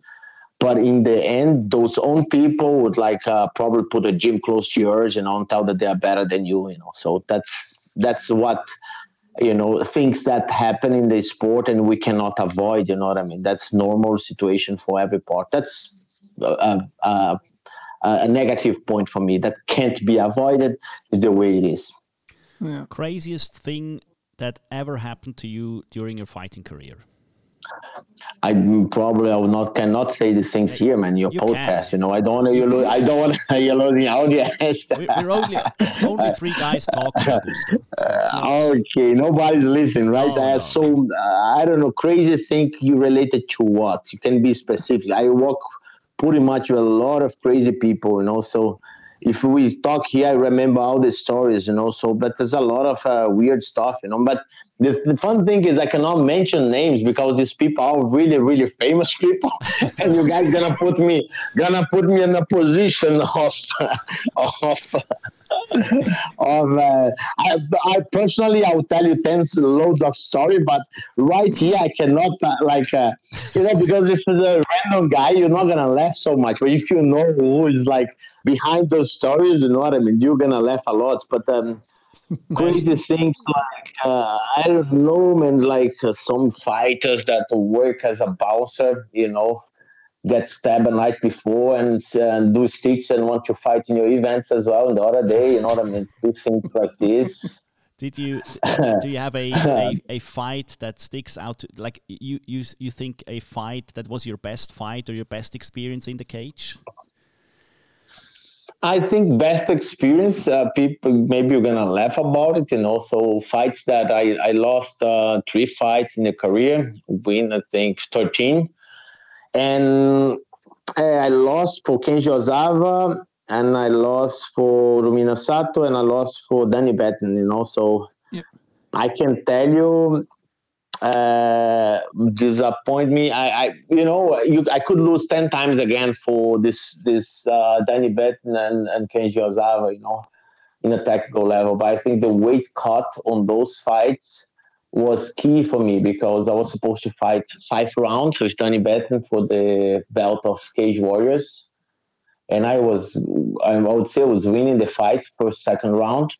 But in the end, those own people would like uh, probably put a gym close to yours, you know, and tell that they are better than you, you know. So that's that's what you know things that happen in the sport, and we cannot avoid. You know what I mean? That's normal situation for every part. That's uh, uh, a negative point for me that can't be avoided. Is the way it is. Yeah. Craziest thing that ever happened to you during your fighting career? I probably I will not cannot say these things here, man. Your you podcast, can. you know. I don't want you. Lose, I don't want you losing audience. We're only only three guys talking, Augusto. So okay, nobody's listening, right? Oh, no. So uh, I don't know. Crazy thing you related to what? You can be specific. I work pretty much a lot of crazy people, you know. So if we talk here, I remember all the stories, you know. So, but there's a lot of uh, weird stuff, you know. But the, the fun thing is I cannot mention names because these people are really, really famous people, and you guys gonna put me gonna put me in a position of of of uh, I, I personally I will tell you tens loads of story, but right here I cannot uh, like uh, you know because if it's a random guy, you're not gonna laugh so much. But if you know who is like behind those stories, you know what I mean, you're gonna laugh a lot. But um, crazy things like uh, I don't know, man. Like uh, some fighters that work as a bouncer, you know, get stabbed a night before and, uh, do stitches and want to fight in your events as well. And the other day, you know what I mean? Do things like this. Did you do you have a, a, a, fight that sticks out? Like you, you you think a fight that was your best fight or your best experience in the cage? I think best experience. Uh, people maybe you're gonna laugh about it, and also fights that I I lost uh, three fights in the career, win I think thirteen, and uh, I lost for Kenji Ozawa, and I lost for Rumina Sato, and I lost for Danny Batten. You know, so yeah. I can tell you uh, disappoint me. I, I, you know, you, I could lose ten times again for this this uh, Danny Batten and, and Kenji Ozawa, you know, in a technical level. But I think the weight cut on those fights was key for me because I was supposed to fight five rounds with Danny Batten for the belt of Cage Warriors, and I was, I would say, I was winning the fight first second round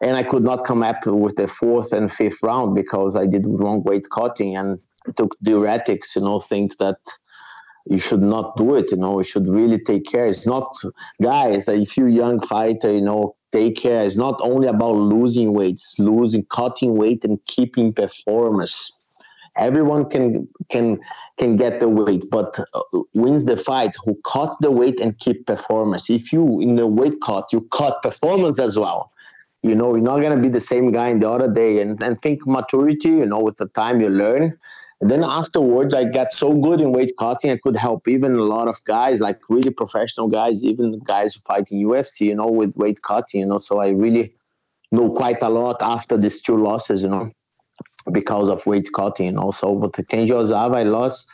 and I could not come up with the fourth and fifth round because I did wrong weight cutting and took diuretics. You know, think that you should not do it. You know, you should really take care. It's not, guys. If you young fighter, you know, take care. It's not only about losing weight. It's losing, cutting weight, and keeping performance. Everyone can can can get the weight, but uh, wins the fight who cuts the weight and keep performance. If you in the weight cut, you cut performance as well you know you're not going to be the same guy in the other day. And, and think maturity you know with the time you learn. And then afterwards i got so good in weight cutting i could help even a lot of guys like really professional guys even guys fighting ufc you know with weight cutting you know. So i really know quite a lot after these two losses you know because of weight cutting you know. So but kenji ozawa i lost.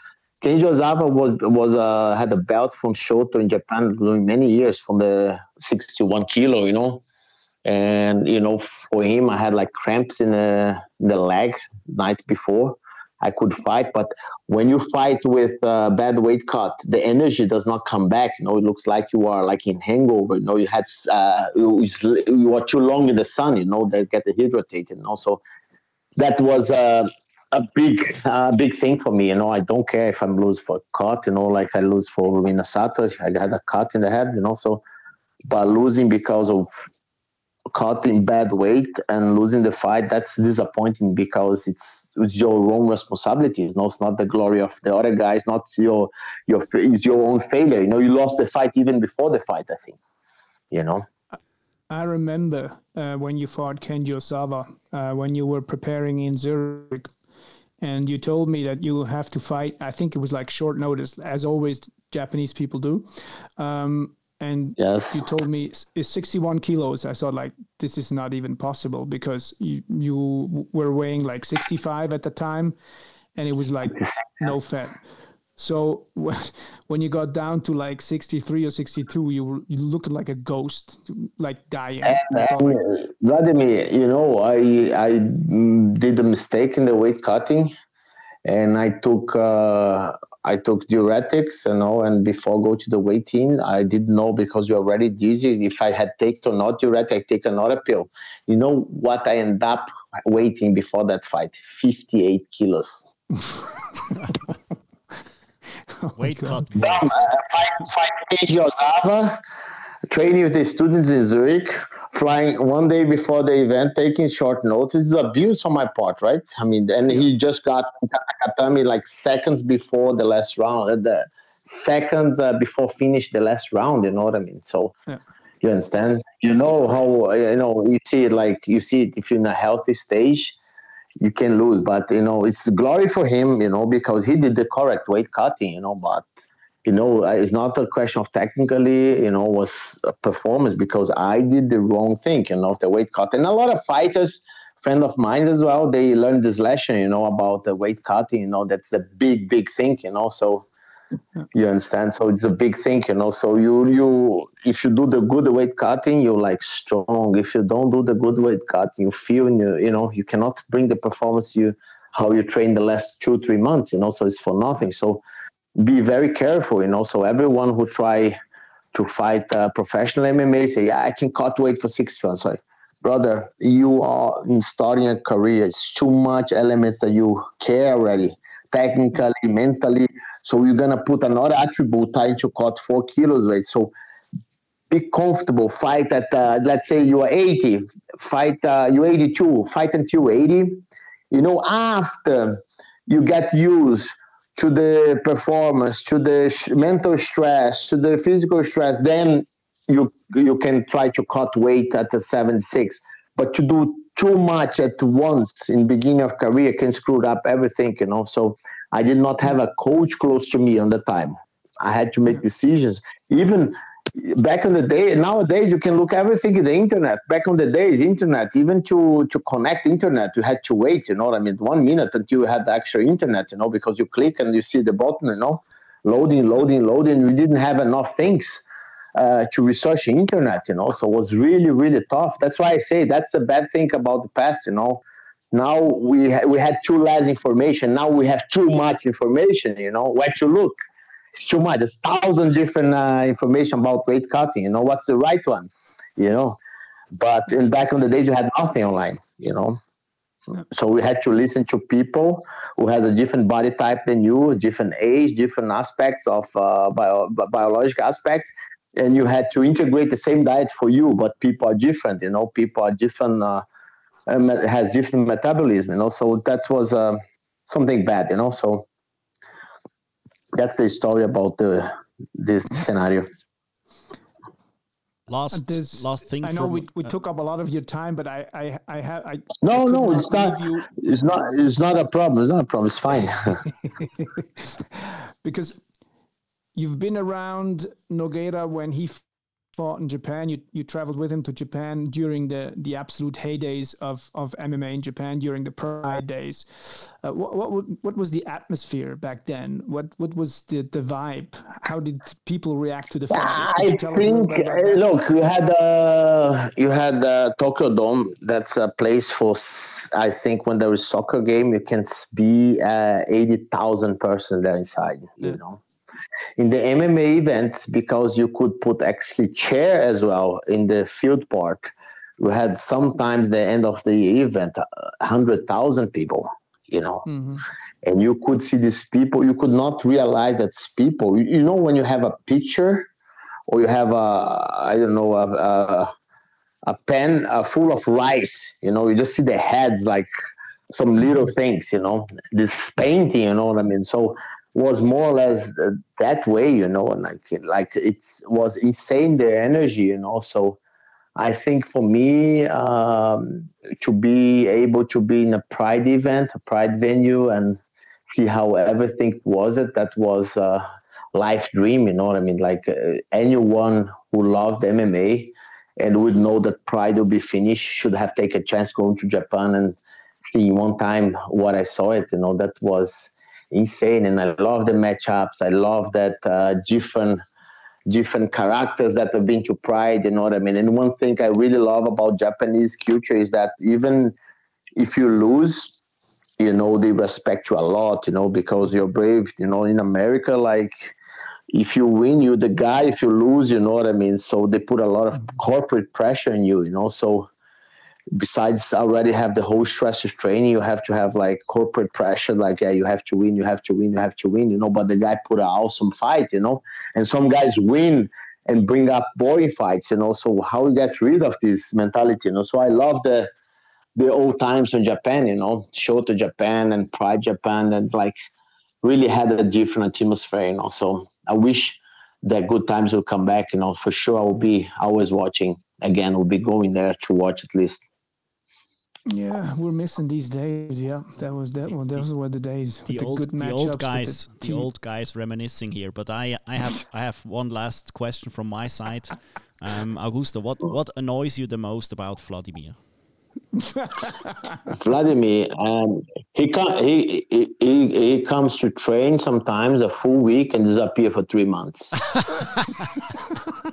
Kenji ozawa was was uh, had a belt from Shooto in japan during many years from the 61 kilo you know and you know for him i had like cramps in the the leg night before. I could fight but when you fight with a bad weight cut the energy does not come back. You know it looks like you are like in hangover. You know you had uh, you are too long in the sun you know they get dehydrated and also that was a a big uh, big thing for me you know. I don't care if i'm lose for cut you know like i lose for Rumina Sato i got a cut in the head you know so but losing because of caught in bad weight and losing the fight, that's disappointing because it's it's your own responsibility. Not, it's not the glory of the other guy. It's not your your it's your own failure. You know, you lost the fight even before the fight. I think. You know. I remember uh, when you fought Kenji Ozawa uh, when you were preparing in Zurich, and you told me that you have to fight. I think it was like short notice, as always Japanese people do. Um, and yes. you told me it's 61 kilos. I thought like this is not even possible because you you were weighing like 65 at the time, and it was like no fat. So when you got down to like 63 or 62, you were you looked like a ghost, like dying. And, and Vladimir, you know, I I mm, did a mistake in the weight cutting, and I took uh, I took diuretics, you know, and before go to the waiting, I didn't know because you're already dizzy. If I had taken not diuretic, I take another pill. You know what I end up waiting before that fight? 58 kilos. weight oh cut. Five, five kg of training with the students in Zurich, flying one day before the event, taking short notice is abuse on my part, right? I mean, and he just got Katami like seconds before the last round, uh, the second uh, before finish the last round. You know what I mean? So. Yeah. You understand? You know how you know you see it like you see it if you're in a healthy stage, you can lose. But you know it's glory for him, you know, because he did the correct weight cutting, you know. But you know, it's not a question of technically, you know, was a performance because I did the wrong thing, you know, the weight cut. And a lot of fighters, friend of mine as well, they learned this lesson, you know, about the weight cutting, you know, that's a big, big thing, you know. So mm-hmm. you understand? So it's a big thing, you know. So you you if you do the good weight cutting, you're like strong. If you don't do the good weight cutting, you feel you you know, you cannot bring the performance you how you train the last two, three months, you know, so it's for nothing. So be very careful, you know. So everyone who try to fight uh, professional MMA say, yeah, I can cut weight for six months. Like, brother, you are starting a career. It's too much elements that you care already, technically, mentally. So you're gonna put another attribute trying to cut four kilos weight. So be comfortable. Fight at uh, let's say you are 80. Fight uh, you 82. Fight until 80. You know after you get used to the performance, to the sh- mental stress, to the physical stress, then you you can try to cut weight at a 76. But to do too much at once in beginning of career can screw up everything, you know. So I did not have a coach close to me on the time. I had to make decisions. Even back in the day nowadays you can look everything in the internet. Back on the days internet even to to connect internet you had to wait you know what i mean? One minute until you had the actual internet you know because you click and you see the button you know loading loading loading. We didn't have enough things uh, to research internet you know so it was really really tough. That's why i say that's a bad thing about the past you know. Now we ha- we had too less information. Now we have too much information you know where to look it's too much. There's thousand different uh, information about weight cutting. You know what's the right one, you know. But in back in the days, you had nothing online. You know, so we had to listen to people who has a different body type than you, different age, different aspects of uh, bio, biological aspects, and you had to integrate the same diet for you. But people are different. You know, people are different. Uh, has different metabolism. You know, so that was uh, something bad. You know, so that's the story about the this scenario. Last this, last thing. I know from, we, we uh, took up a lot of your time, but I I I have I. No, I no, it's not. You... It's not. It's not a problem. It's not a problem. It's fine. because you've been around Nogueira when he fought in Japan. You you traveled with him to Japan during the the absolute heydays of of MMA in Japan during the Pride days. Uh, what what what was the atmosphere back then? What what was the the vibe? How did people react to the fight? I think look, you had uh you had uh, Tokyo Dome. That's a place for I think when there is soccer game, you can be uh, eighty thousand person there inside. You yeah. know in the MMA events, because you could put actually chair as well in the field park, we had sometimes the end of the event, hundred thousand people, you know, mm-hmm. and you could see these people. You could not realize that's people. You, you, know, when you have a picture, or you have a I don't know a, a, a pen uh, full of rice. You know, you just see the heads like some little things. You know, this painting. You know what I mean? So was more or less that way, you know, and like like it's was insane their energy, you know. So I think for me um, to be able to be in a Pride event, a Pride venue, and see how everything was it, that was a life dream, you know what I mean? Like uh, anyone who loved MMA and would know that Pride will be finished should have taken a chance going to Japan and seeing one time what I saw it, you know, that was insane. And I love the matchups. I love that uh, different different characters that have been to Pride. You know what I mean? And one thing I really love about Japanese culture is that even if you lose, you know they respect you a lot. You know because you're brave. You know in America, like if you win, you're the guy. If you lose, you know what I mean. So they put a lot of corporate pressure on you. You know so besides already have the whole stress of training you have to have like corporate pressure like yeah you have to win you have to win you have to win you know but the guy put an awesome fight you know and some guys win and bring up boring fights you know so how we get rid of this mentality you know? So i love the the old times in japan you know Shooto Japan and Pride Japan and like really had a different atmosphere you know? So i wish that good times will come back you know? For sure i will be always watching. Again will be going there to watch at least Yeah, we're missing these days. Yeah, that was that one. Those were the days. The old, the, the old guys, the, the old guys reminiscing here. But I, I have, I have one last question from my side. Um, Augusto, what, what annoys you the most about Vladimir? Vladimir, um, he, come, he, he, he, he comes to train sometimes a full week and disappear for three months.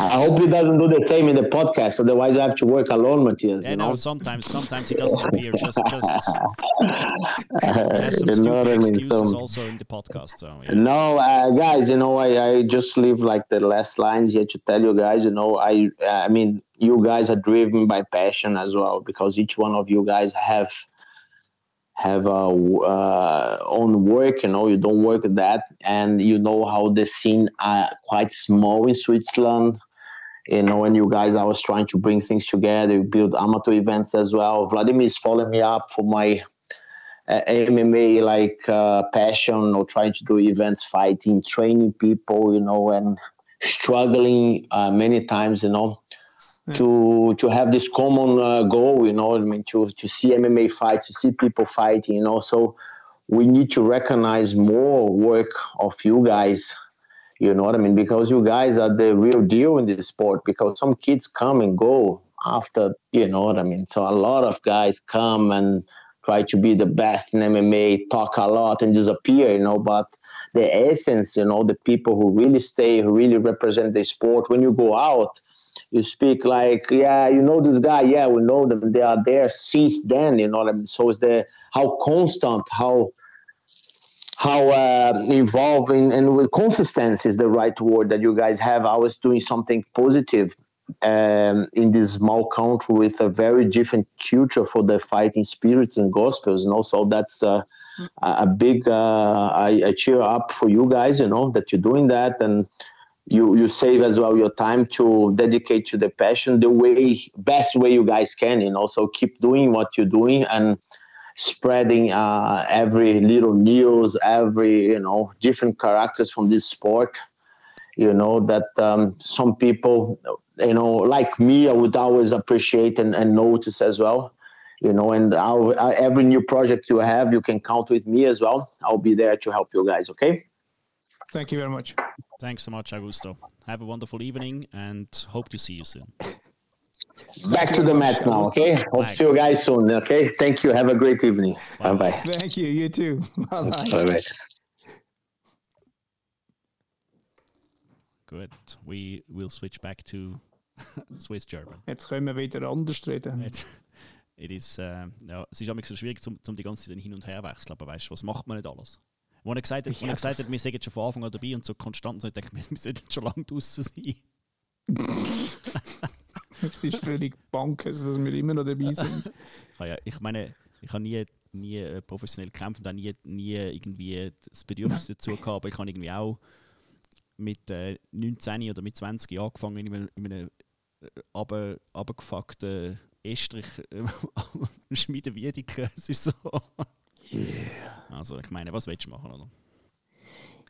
I hope he doesn't do the same in the podcast. Otherwise, I have to work alone, Matthias. Yeah, no, sometimes, sometimes he doesn't appear. Just, just has some stupid I mean? excuses so, also in the podcast. So yeah. no, uh, guys, you know, I, I just leave like the last lines here to tell you guys. You know, I, I mean, you guys are driven by passion as well because each one of you guys have have a uh, own work you know you don't work that and you know how the scene are quite small in switzerland you know when you guys i was trying to bring things together you build amateur events as well. Vladimir is following me up for my uh, mma like uh, passion or trying to do events fighting training people you know and struggling uh, many times you know to to have this common uh, goal you know i mean to to see mma fights to see people fighting you know. So we need to recognize more work of you guys you know what i mean? Because you guys are the real deal in this sport because some kids come and go after you know what i mean? So a lot of guys come and try to be the best in mma talk a lot and disappear you know. But the essence you know the people who really stay who really represent the sport when you go out you speak like, yeah, you know this guy, yeah, we know them. They are there since then, you know what I mean? So it's the how constant, how how uh, involving and with consistency is the right word that you guys have. I was doing something positive um, in this small country with a very different culture for the fighting spirits and gospels, you know. So that's uh, a big. Uh, I, I cheer up for you guys, you know, that you're doing that and you you save as well your time to dedicate to the passion the way best way you guys can and also keep doing what you're doing and spreading uh, every little news every you know different characters from this sport you know that um, some people you know like me i would always appreciate and, and notice as well you know? And I'll, every new project you have you can count with me as well. I'll be there to help you guys okay Thank you very much. Thanks so much, Augusto. Have a wonderful evening and hope to see you soon. Back to the mat now, okay? Hope to see you guys soon, okay? Thank you. Have a great evening. Bye bye. Thank you. You too. Bye bye. Bye bye. Good. We will switch back to Swiss German. Jetzt können wir wieder anders reden. Jetzt, it is, uh, ja, es ist immer so schwierig, um, um die ganze Zeit hin und her wechseln, aber weißt du, was macht man nicht alles? Wo er gesagt hat, ja, er gesagt hat wir sind schon von Anfang an dabei und so konstant, so ich denke, wir, wir sollten schon lange draußen sein. Es ist völlig bank, dass wir immer noch dabei sind. ich, ja, ich meine, ich habe nie, nie professionell gekämpft und nie, nie irgendwie das Bedürfnis dazu gehabt, aber ich habe irgendwie auch mit äh, 19 oder mit 20 angefangen in einem, in einem äh, abgefuckten Estrich äh, schmieden Wiedeke. Es ist so. Yeah. Also ich meine, was willst du machen, oder?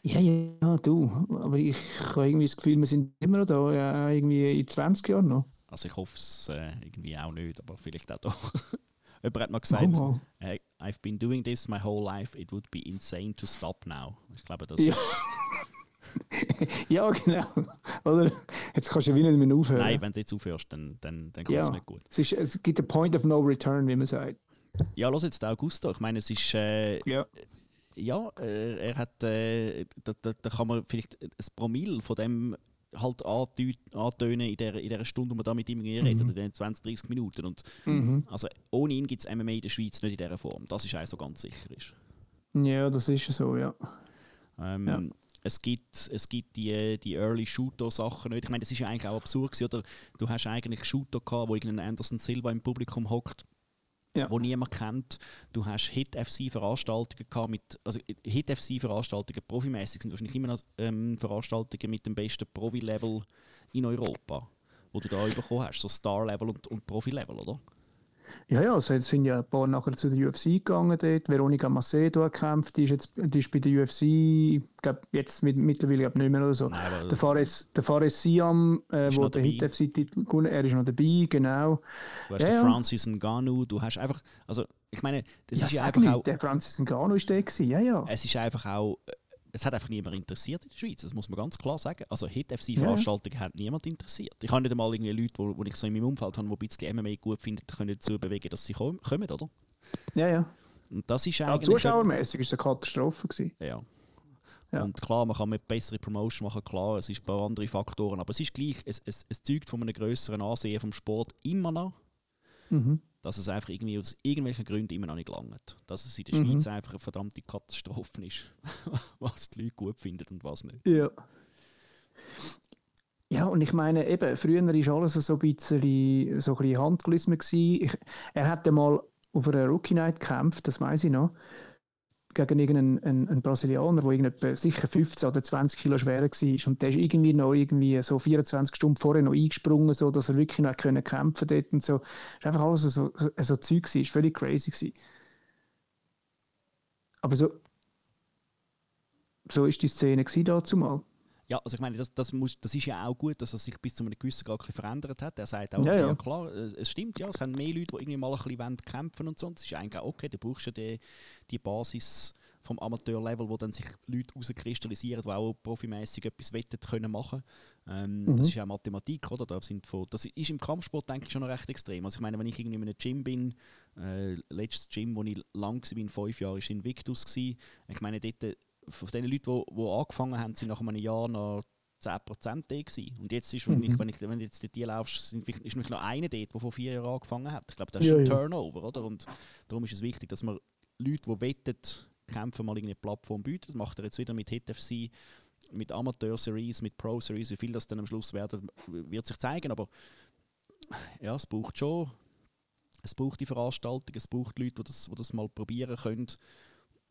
Ja, ja, du. Aber ich habe irgendwie das Gefühl, wir sind immer noch da, ja, irgendwie in 20 Jahren noch. Also ich hoffe es äh, irgendwie auch nicht, aber vielleicht auch doch. Jemand hat mal gesagt, oh, oh. I've been doing this my whole life, it would be insane to stop now. Ich glaube, das ja. ja, genau. Oder? Jetzt kannst du wieder nicht mehr aufhören. Nein, wenn du jetzt aufhörst, dann, dann, dann kommt es ja. nicht gut. Es, ist, es gibt einen Point of No Return, wie man sagt. Ja, los jetzt Augusto. Ich meine, es ist. Äh, ja. Ja, äh, er hat. Äh, da, da, da, kann man vielleicht ein Promille von dem halt antönen in der, in der Stunde, wo man da mit ihm redet, mhm. oder in den 20, 30 Minuten. Und mhm. also ohne ihn gibt es MMA in der Schweiz nicht in dieser Form. Das ist eigentlich so ganz sicher. Ist. Ja, das ist so, ja. Ähm, ja. Es gibt, es gibt die, die Early Shooter-Sachen nicht. Ich meine, das ist ja eigentlich auch absurd. Oder? Du hast eigentlich Shooter gehabt, wo irgendein Anderson Silva im Publikum hockt ja. wo niemand kennt. Du hast Hit-FC-Veranstaltungen gehabt mit, also Hit-FC-Veranstaltungen, profimäßig sind wahrscheinlich immer noch ähm, Veranstaltungen mit dem besten Profi-Level in Europa, wo du da bekommen hast, so Star-Level und, und Profi-Level, oder? Ja, ja, es sind ja ein paar nachher zu der UFC gegangen dort. Veronica Macedo hat gekämpft, die ist, jetzt, die ist bei der UFC, ich glaube, jetzt mit, mittlerweile glaub, nicht mehr oder so. Nein, der, Fares, der Fares Siam, äh, wo der Hit-FC-Titel gewonnen er ist noch dabei, genau. Du hast ja, den. Francis Ngannou, du hast einfach, also ich meine, das ja, ist ja einfach nicht, auch... Der Francis Ngannou ist der gewesen, ja, ja. Es ist einfach auch es hat einfach niemand interessiert in der Schweiz, das muss man ganz klar sagen. Also Hit-FC-Veranstaltungen ja. hat niemand interessiert. Ich habe nicht einmal irgendwie Leute, wo, wo ich so in meinem Umfeld habe, die ein bisschen MMA gut finden, können dazu bewegen, dass sie kommen, oder? Ja, ja. Und das ist ja, eigentlich... Zuschauermäßig war es eine Katastrophe. Gewesen. Ja. Ja. Und klar, man kann mit bessere Promotion machen, klar, es ist ein paar andere Faktoren, aber es ist gleich, es, es, es zeugt von einem größeren Ansehen vom Sport immer noch. Mhm dass es einfach irgendwie aus irgendwelchen Gründen immer noch nicht gelangt. Dass es in der mhm. Schweiz einfach eine verdammte Katastrophe ist, was die Leute gut finden und was nicht. Ja. Ja, und ich meine, eben, früher war alles so ein bisschen, so ein bisschen Handgelismen. Ich, er hatte mal auf einer Rookie Night gekämpft, das weiß ich noch gegen irgendeinen einen, Brasilianer, der sicher 15 oder 20 Kilo schwerer war. Und der ist irgendwie noch irgendwie so 24 Stunden vorher noch eingesprungen, so dass er wirklich noch können kämpfen dort und so. Das war einfach alles so, so, so Zeug gewesen, ist völlig crazy gewesen. Aber so, so ist die Szene mal. Ja, also ich meine, das, das, muss, das ist ja auch gut, dass er sich bis zu einem gewissen Grad verändert hat. Er sagt auch, ja, okay, ja. ja. klar, es stimmt, ja, es haben mehr Leute, die irgendwie mal ein bisschen kämpfen und so. Das ist eigentlich auch okay, du brauchst ja die, die Basis vom Amateurlevel, wo dann sich Leute herauskristallisieren, die auch profimäßig etwas wettet können machen. Ähm, mhm. Das ist ja Mathematik, oder? Da sind von, das ist im Kampfsport denke ich schon noch recht extrem. Also ich meine, wenn ich irgendwie in einem Gym bin, äh, letztes Gym, wo ich lang war, fünf Jahre, war Invictus. Gewesen. Ich meine, dort von den Leuten, die, die angefangen haben, sind nach einem Jahr noch 10% da gewesen. Und jetzt ist mhm. wahrscheinlich, wenn, ich, wenn du jetzt die laufst, sind, ist noch einer dort, der vor vier Jahren angefangen hat. Ich glaube, das ist ja, ein. Turnover, oder? Und darum ist es wichtig, dass man Leute, die wettet, kämpfen, mal eine Plattform bieten. Das macht er jetzt wieder mit HitFC, mit Amateur-Series, mit Pro-Series. Wie viel das dann am Schluss werden, wird sich zeigen. Aber ja, es braucht schon, es braucht die Veranstaltung, es braucht Leute, die das, die das mal probieren können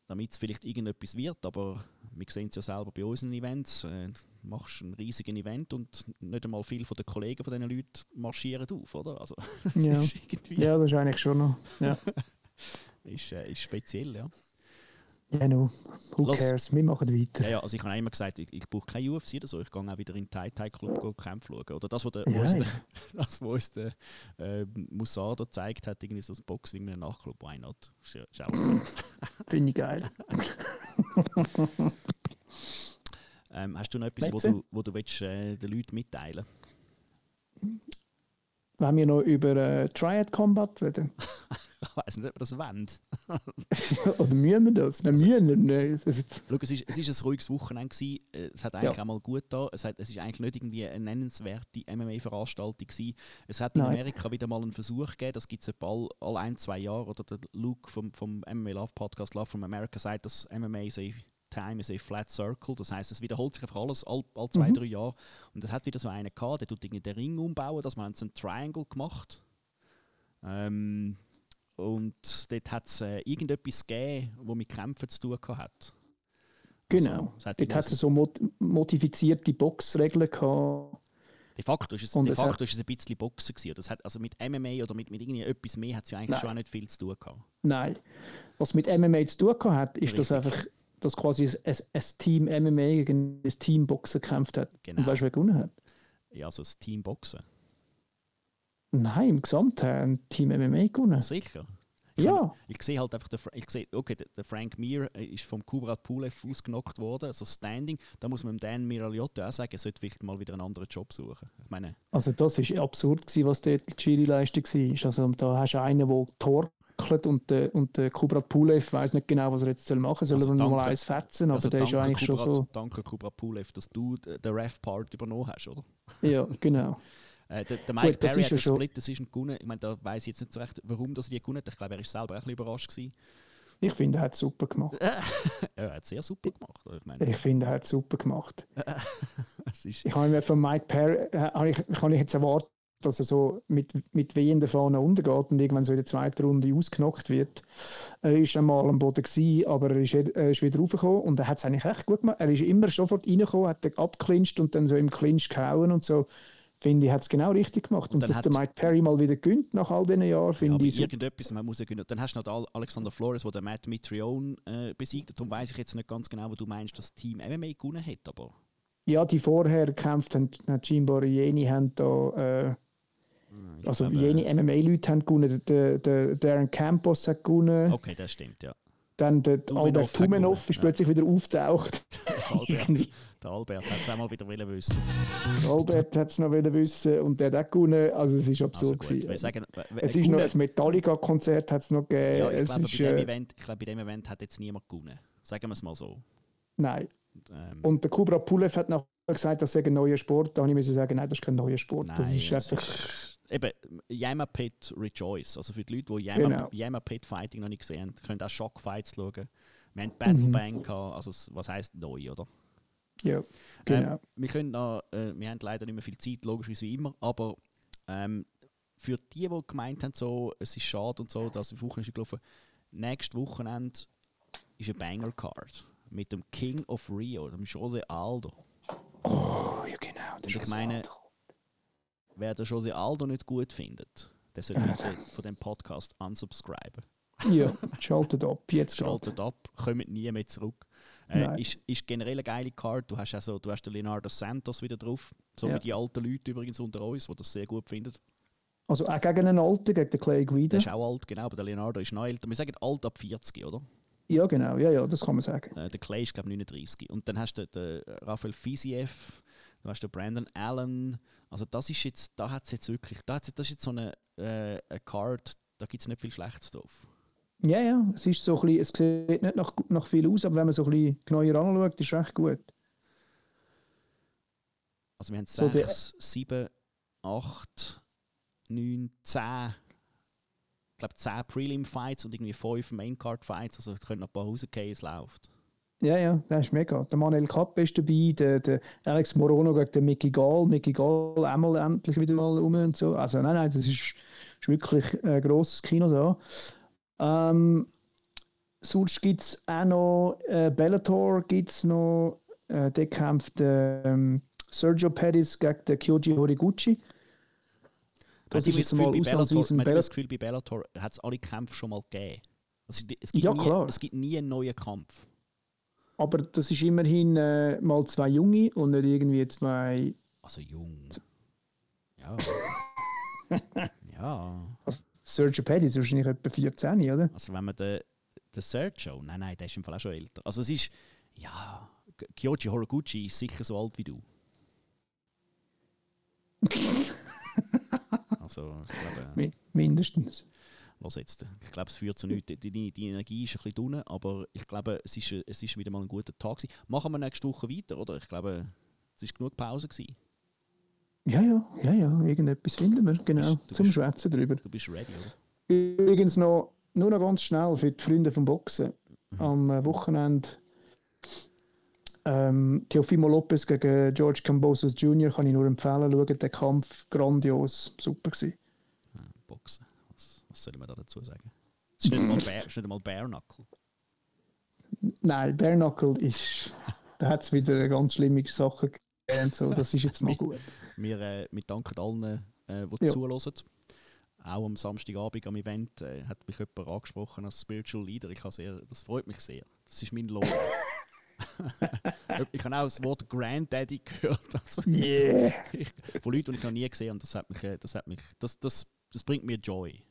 damit es vielleicht irgendetwas wird. Aber wir sehen es ja selber bei unseren Events. Äh, machst ein riesiges Event und nicht einmal viele von den Kollegen von diesen Leuten marschieren auf, oder? Also, ja. Ist ja, das ist eigentlich schon noch. Ja. ist, äh, ist speziell, ja. Ja, no. Who Los, cares? Wir machen weiter. Ja, ja, also ich habe immer gesagt, ich, ich brauche kein UFC oder so. Ich gehe auch wieder in den Thai Thai Club kämpfen schauen. Oder das, was der, ja, der, das, was uns der äh, Musado gezeigt hat, irgendwie so ein Boxing in einem Nachtclub. Why not? Schau. Finde ich geil. ähm, hast du noch etwas, wo du, wo du willst, äh, den Leuten mitteilen? Wenn wir noch über äh, Triad Combat reden. ich weiß nicht, ob wir das wollen. Oder müssen wir das? Nein, also, müssen wir nicht. Schau, es war ist ein ruhiges Wochenende. Gewesen. Es hat eigentlich ja. auch mal gut da. Es, ist eigentlich nicht irgendwie eine nennenswerte MMA-Veranstaltung Es hat in Nein. Amerika wieder mal einen Versuch gegeben, das gibt es etwa all, all ein, zwei Jahre. Oder der Luke vom, vom MMA Love Podcast Love from America sagt, dass MMA sei Time is a flat circle. Das heißt, es wiederholt sich einfach alles all, all zwei, mhm. drei Jahre. Und es hat wieder so einen gehabt, der tut den Ring umbauen, dass man so einen Triangle gemacht. Ähm, und dort hat es äh, irgendetwas gegeben, wo mit Kämpfen zu tun hat. Genau. Also, dort hat es so mod modifizierte Boxregeln gehabt. De facto ist es, de facto hat, ist es ein bisschen Boxen gewesen. Das hat, also mit MMA oder mit, mit irgendwie etwas mehr hat es ja eigentlich nein. schon auch nicht viel zu tun gehabt. Nein. Was mit MMA zu tun gehabt hat, ist, Richtig. dass einfach dass quasi ein, Team MMA gegen ein Team Boxen gekämpft hat. Genau. Und weißt du, wer gewonnen hat? Ja, also das Team Boxen. Nein, im Gesamten ein Team MMA gewonnen. Sicher. Ich ja. ich sehe halt einfach, ich sehe, okay, der Frank Mir äh, ist vom Kubrat Pulev ausgenockt worden, also Standing. Da muss man dem Dan Miraliotta auch sagen, er sollte vielleicht mal wieder einen anderen Job suchen. Ich meine, also das war absurd, gewesen, was dort die Schiri-Leistung war. Also da hast du einen, der Tor und der, und der Kubrat Pulev weiß nicht genau, was er jetzt machen soll. Soll also er mal eins fetzen, aber also der ist ja eigentlich Kubrat, schon so. Danke Kubrat Pulev, dass du den Ref-Part übernommen hast, oder? Ja, genau. Äh, der, der, Mike Gut, Perry hat den Split Decision gewonnen. Ich meine, da weiß ich jetzt nicht so recht, warum das die gewonnen hat. Ich glaube, er ist selber auch ein bisschen überrascht gewesen. Ich finde, er hat es super gemacht. er hat es sehr super gemacht. Ich, meine. ich finde, er hat es super gemacht. ich habe mir von Mike Perry, äh, ich, ich jetzt erwarten, dass er so mit, mit wehenden Fahnen untergeht und irgendwann so in der zweiten Runde ausgenockt wird. Er war einmal am Boden, gewesen, aber er ist, er ist wieder raufgekommen und er hat es eigentlich recht gut gemacht. Er ist immer sofort reingekommen, hat abgeklincht und dann so im Clinch gehauen und so finde ich, hat es genau richtig gemacht. Und, dann dass der Mike Perry mal wieder gönnt nach all diesen Jahren, Ja, finde aber ich so. irgendetwas, man muss ja genau. Dann hast du noch Alexander Flores, der Matt Mitrione äh, besiegt. Darum weiß ich jetzt nicht ganz genau, wo du meinst, dass das Team MMA gewonnen hat. Aber Ja, die vorher gekämpft haben, hat Jimbo Jeni haben da, äh, ich also glaube, jene MMA-Leute haben gewonnen, der, der Darren Campos hat gewonnen, Okay, das stimmt, ja. dann der Tumenov Albert Tumenov ist ja. plötzlich wieder auftaucht. Albert, der Albert hat es auch mal wieder wollen wissen. Albert hat es noch wollen wissen und der hat auch gewonnen, also es ist Also absurd gut, wir gewesen. sagen, äh, Es ist noch ein Metallica-Konzert hat es noch gegeben. ja, ich es glaube, ist, bei dem äh, Event, ich glaube, bei dem Event hat jetzt niemand gewonnen. Sagen wir es mal so. nein. Ähm, Und der Kubra Pulev hat nachher gesagt, das sei ein neuer Sport. Da habe ich müssen sagen, nein, das ist kein neuer Sport. das ist einfach. ist- Eben, Yama Pit Rejoice. Also für die Leute, die Yama, Genau. Yama Pit Fighting noch nicht gesehen haben, können auch Shockfights schauen. Wir haben Battle Mhm. Bang gehabt, also was heisst neu, oder? Ja, genau. Ähm, wir, können noch, äh, wir haben leider nicht mehr viel Zeit, logischerweise wie immer, aber ähm, für die, die gemeint haben, so, es ist schade und so, dass die Woche ist gelaufen, nächstes Wochenende ist eine Banger-Card mit dem King of Rio, dem Jose Aldo. oh, ja, genau. Das Und ist ich meine, alt. Wer den Jose Aldo nicht gut findet, der sollte von dem Podcast unsubscriben. Ja, schaltet ab, jetzt. Schaltet ab, kommt nie mehr zurück. Äh, ist, ist generell eine geile Card. Du hast also, du hast den Leonardo Santos wieder drauf. So Ja. für die alten Leute übrigens unter uns, die das sehr gut finden. Also auch gegen einen Alten, gegen den Clay Guida. Der ist auch alt, genau, aber der Leonardo ist noch älter. Wir sagen alt ab 40, oder? Ja, genau, ja, ja, das kann man sagen. Äh, der Clay ist, glaube ich, 39. Und dann hast du den, den Raphael Fiziev, du hast den Brandon Allen. Also das ist jetzt, da hat es jetzt wirklich, da hat's, das ist jetzt so eine, äh, eine Card, da gibt es nicht viel Schlechtes drauf. Ja, ja, es ist so ein bisschen, es sieht nicht nach, nach viel aus, aber wenn man so ein bisschen genauer anschaut, ist es recht gut. Also wir haben So der- 6, 7, 8, 9, 10, ich glaube 10 Prelim-Fights und irgendwie 5 Main-Card-Fights. Also es können noch ein paar rausgehen, es läuft. Ja, ja, das ist mega. Der Manuel Kapp ist dabei, der, der Alex Morono gegen den Mickey Gall. Mickey Gall einmal endlich wieder mal rum und so. Also nein, nein, das ist, ist wirklich ein grosses Kino da. Ähm, sonst gibt es auch noch äh, Bellator, gibt es noch, äh, der kämpft ähm, Sergio Pettis gegen den Kyoji Horiguchi. Das ist jetzt mal ausnahmsweise Bellator, ein immer das Bellator. Gefühl, bei Bellator hat es alle Kämpfe schon mal gegeben. Also, es, gibt Ja, nie, klar. es gibt nie einen neuen Kampf. Aber das ist immerhin äh, mal zwei Junge und nicht irgendwie zwei Also jung. Ja. ja. Sergio Pettis, wahrscheinlich etwa 14, oder? Also wenn man den, den Sergio, nein, nein, der ist im Fall auch schon älter. Also es ist, ja, Kyoji Horiguchi ist sicher so alt wie du. also ich glaube, Mi- Mindestens. Los jetzt, ich glaube es führt zu nichts. Die, die, die Energie ist ein bisschen dünn, aber ich glaube es ist, es ist wieder mal ein guter Tag gewesen. Machen wir nächste Woche weiter, oder? Ich glaube, es ist genug Pause gewesen. Ja, ja, ja, ja, irgendetwas finden wir, genau, bist- du zum bist- Schwätzen drüber. Du bist ready, oder? Übrigens noch, nur noch ganz schnell für die Freunde vom Boxen. Mhm. Am äh, Wochenende ähm, Teofimo Lopez gegen George Cambosos Jr. kann ich nur empfehlen, schauen, der Kampf grandios, super gewesen. Was, soll man da dazu sagen? Es ist nicht einmal ist nicht einmal Bare Knuckle. Nein, Bare Knuckle ist, da hat es wieder ganz schlimme Sachen gegeben, und so, das ist jetzt mal gut. Wir, äh, wir danken allen, äh, die Ja. zuhören. Auch am Samstagabend am Event äh, hat mich jemand angesprochen als Spiritual Leader. Ich sehr, das freut mich sehr. Das ist mein Lohn. ich habe auch das Wort Granddaddy gehört. Also, Yeah! ich, von Leuten, die ich noch nie gesehen habe. Das, hat mich, äh, das, hat mich, das, das, das bringt mir Joy.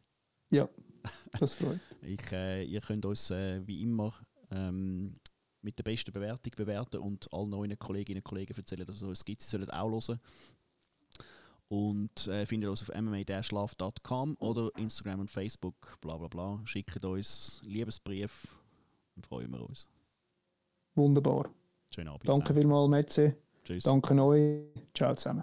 Ja, das freut Ich, äh, ihr könnt uns äh, wie immer ähm, mit der besten Bewertung bewerten und allen neuen Kolleginnen und Kollegen erzählen, dass es uns gibt. Sie sollen auch hören. Und äh, findet uns auf mma-love.com oder Instagram und Facebook, bla bla bla. Schickt uns Liebesbrief, dann freuen wir uns. Wunderbar. Schönen Abend. Danke zusammen. vielmals, Metze. Tschüss. Danke euch. Ciao zusammen.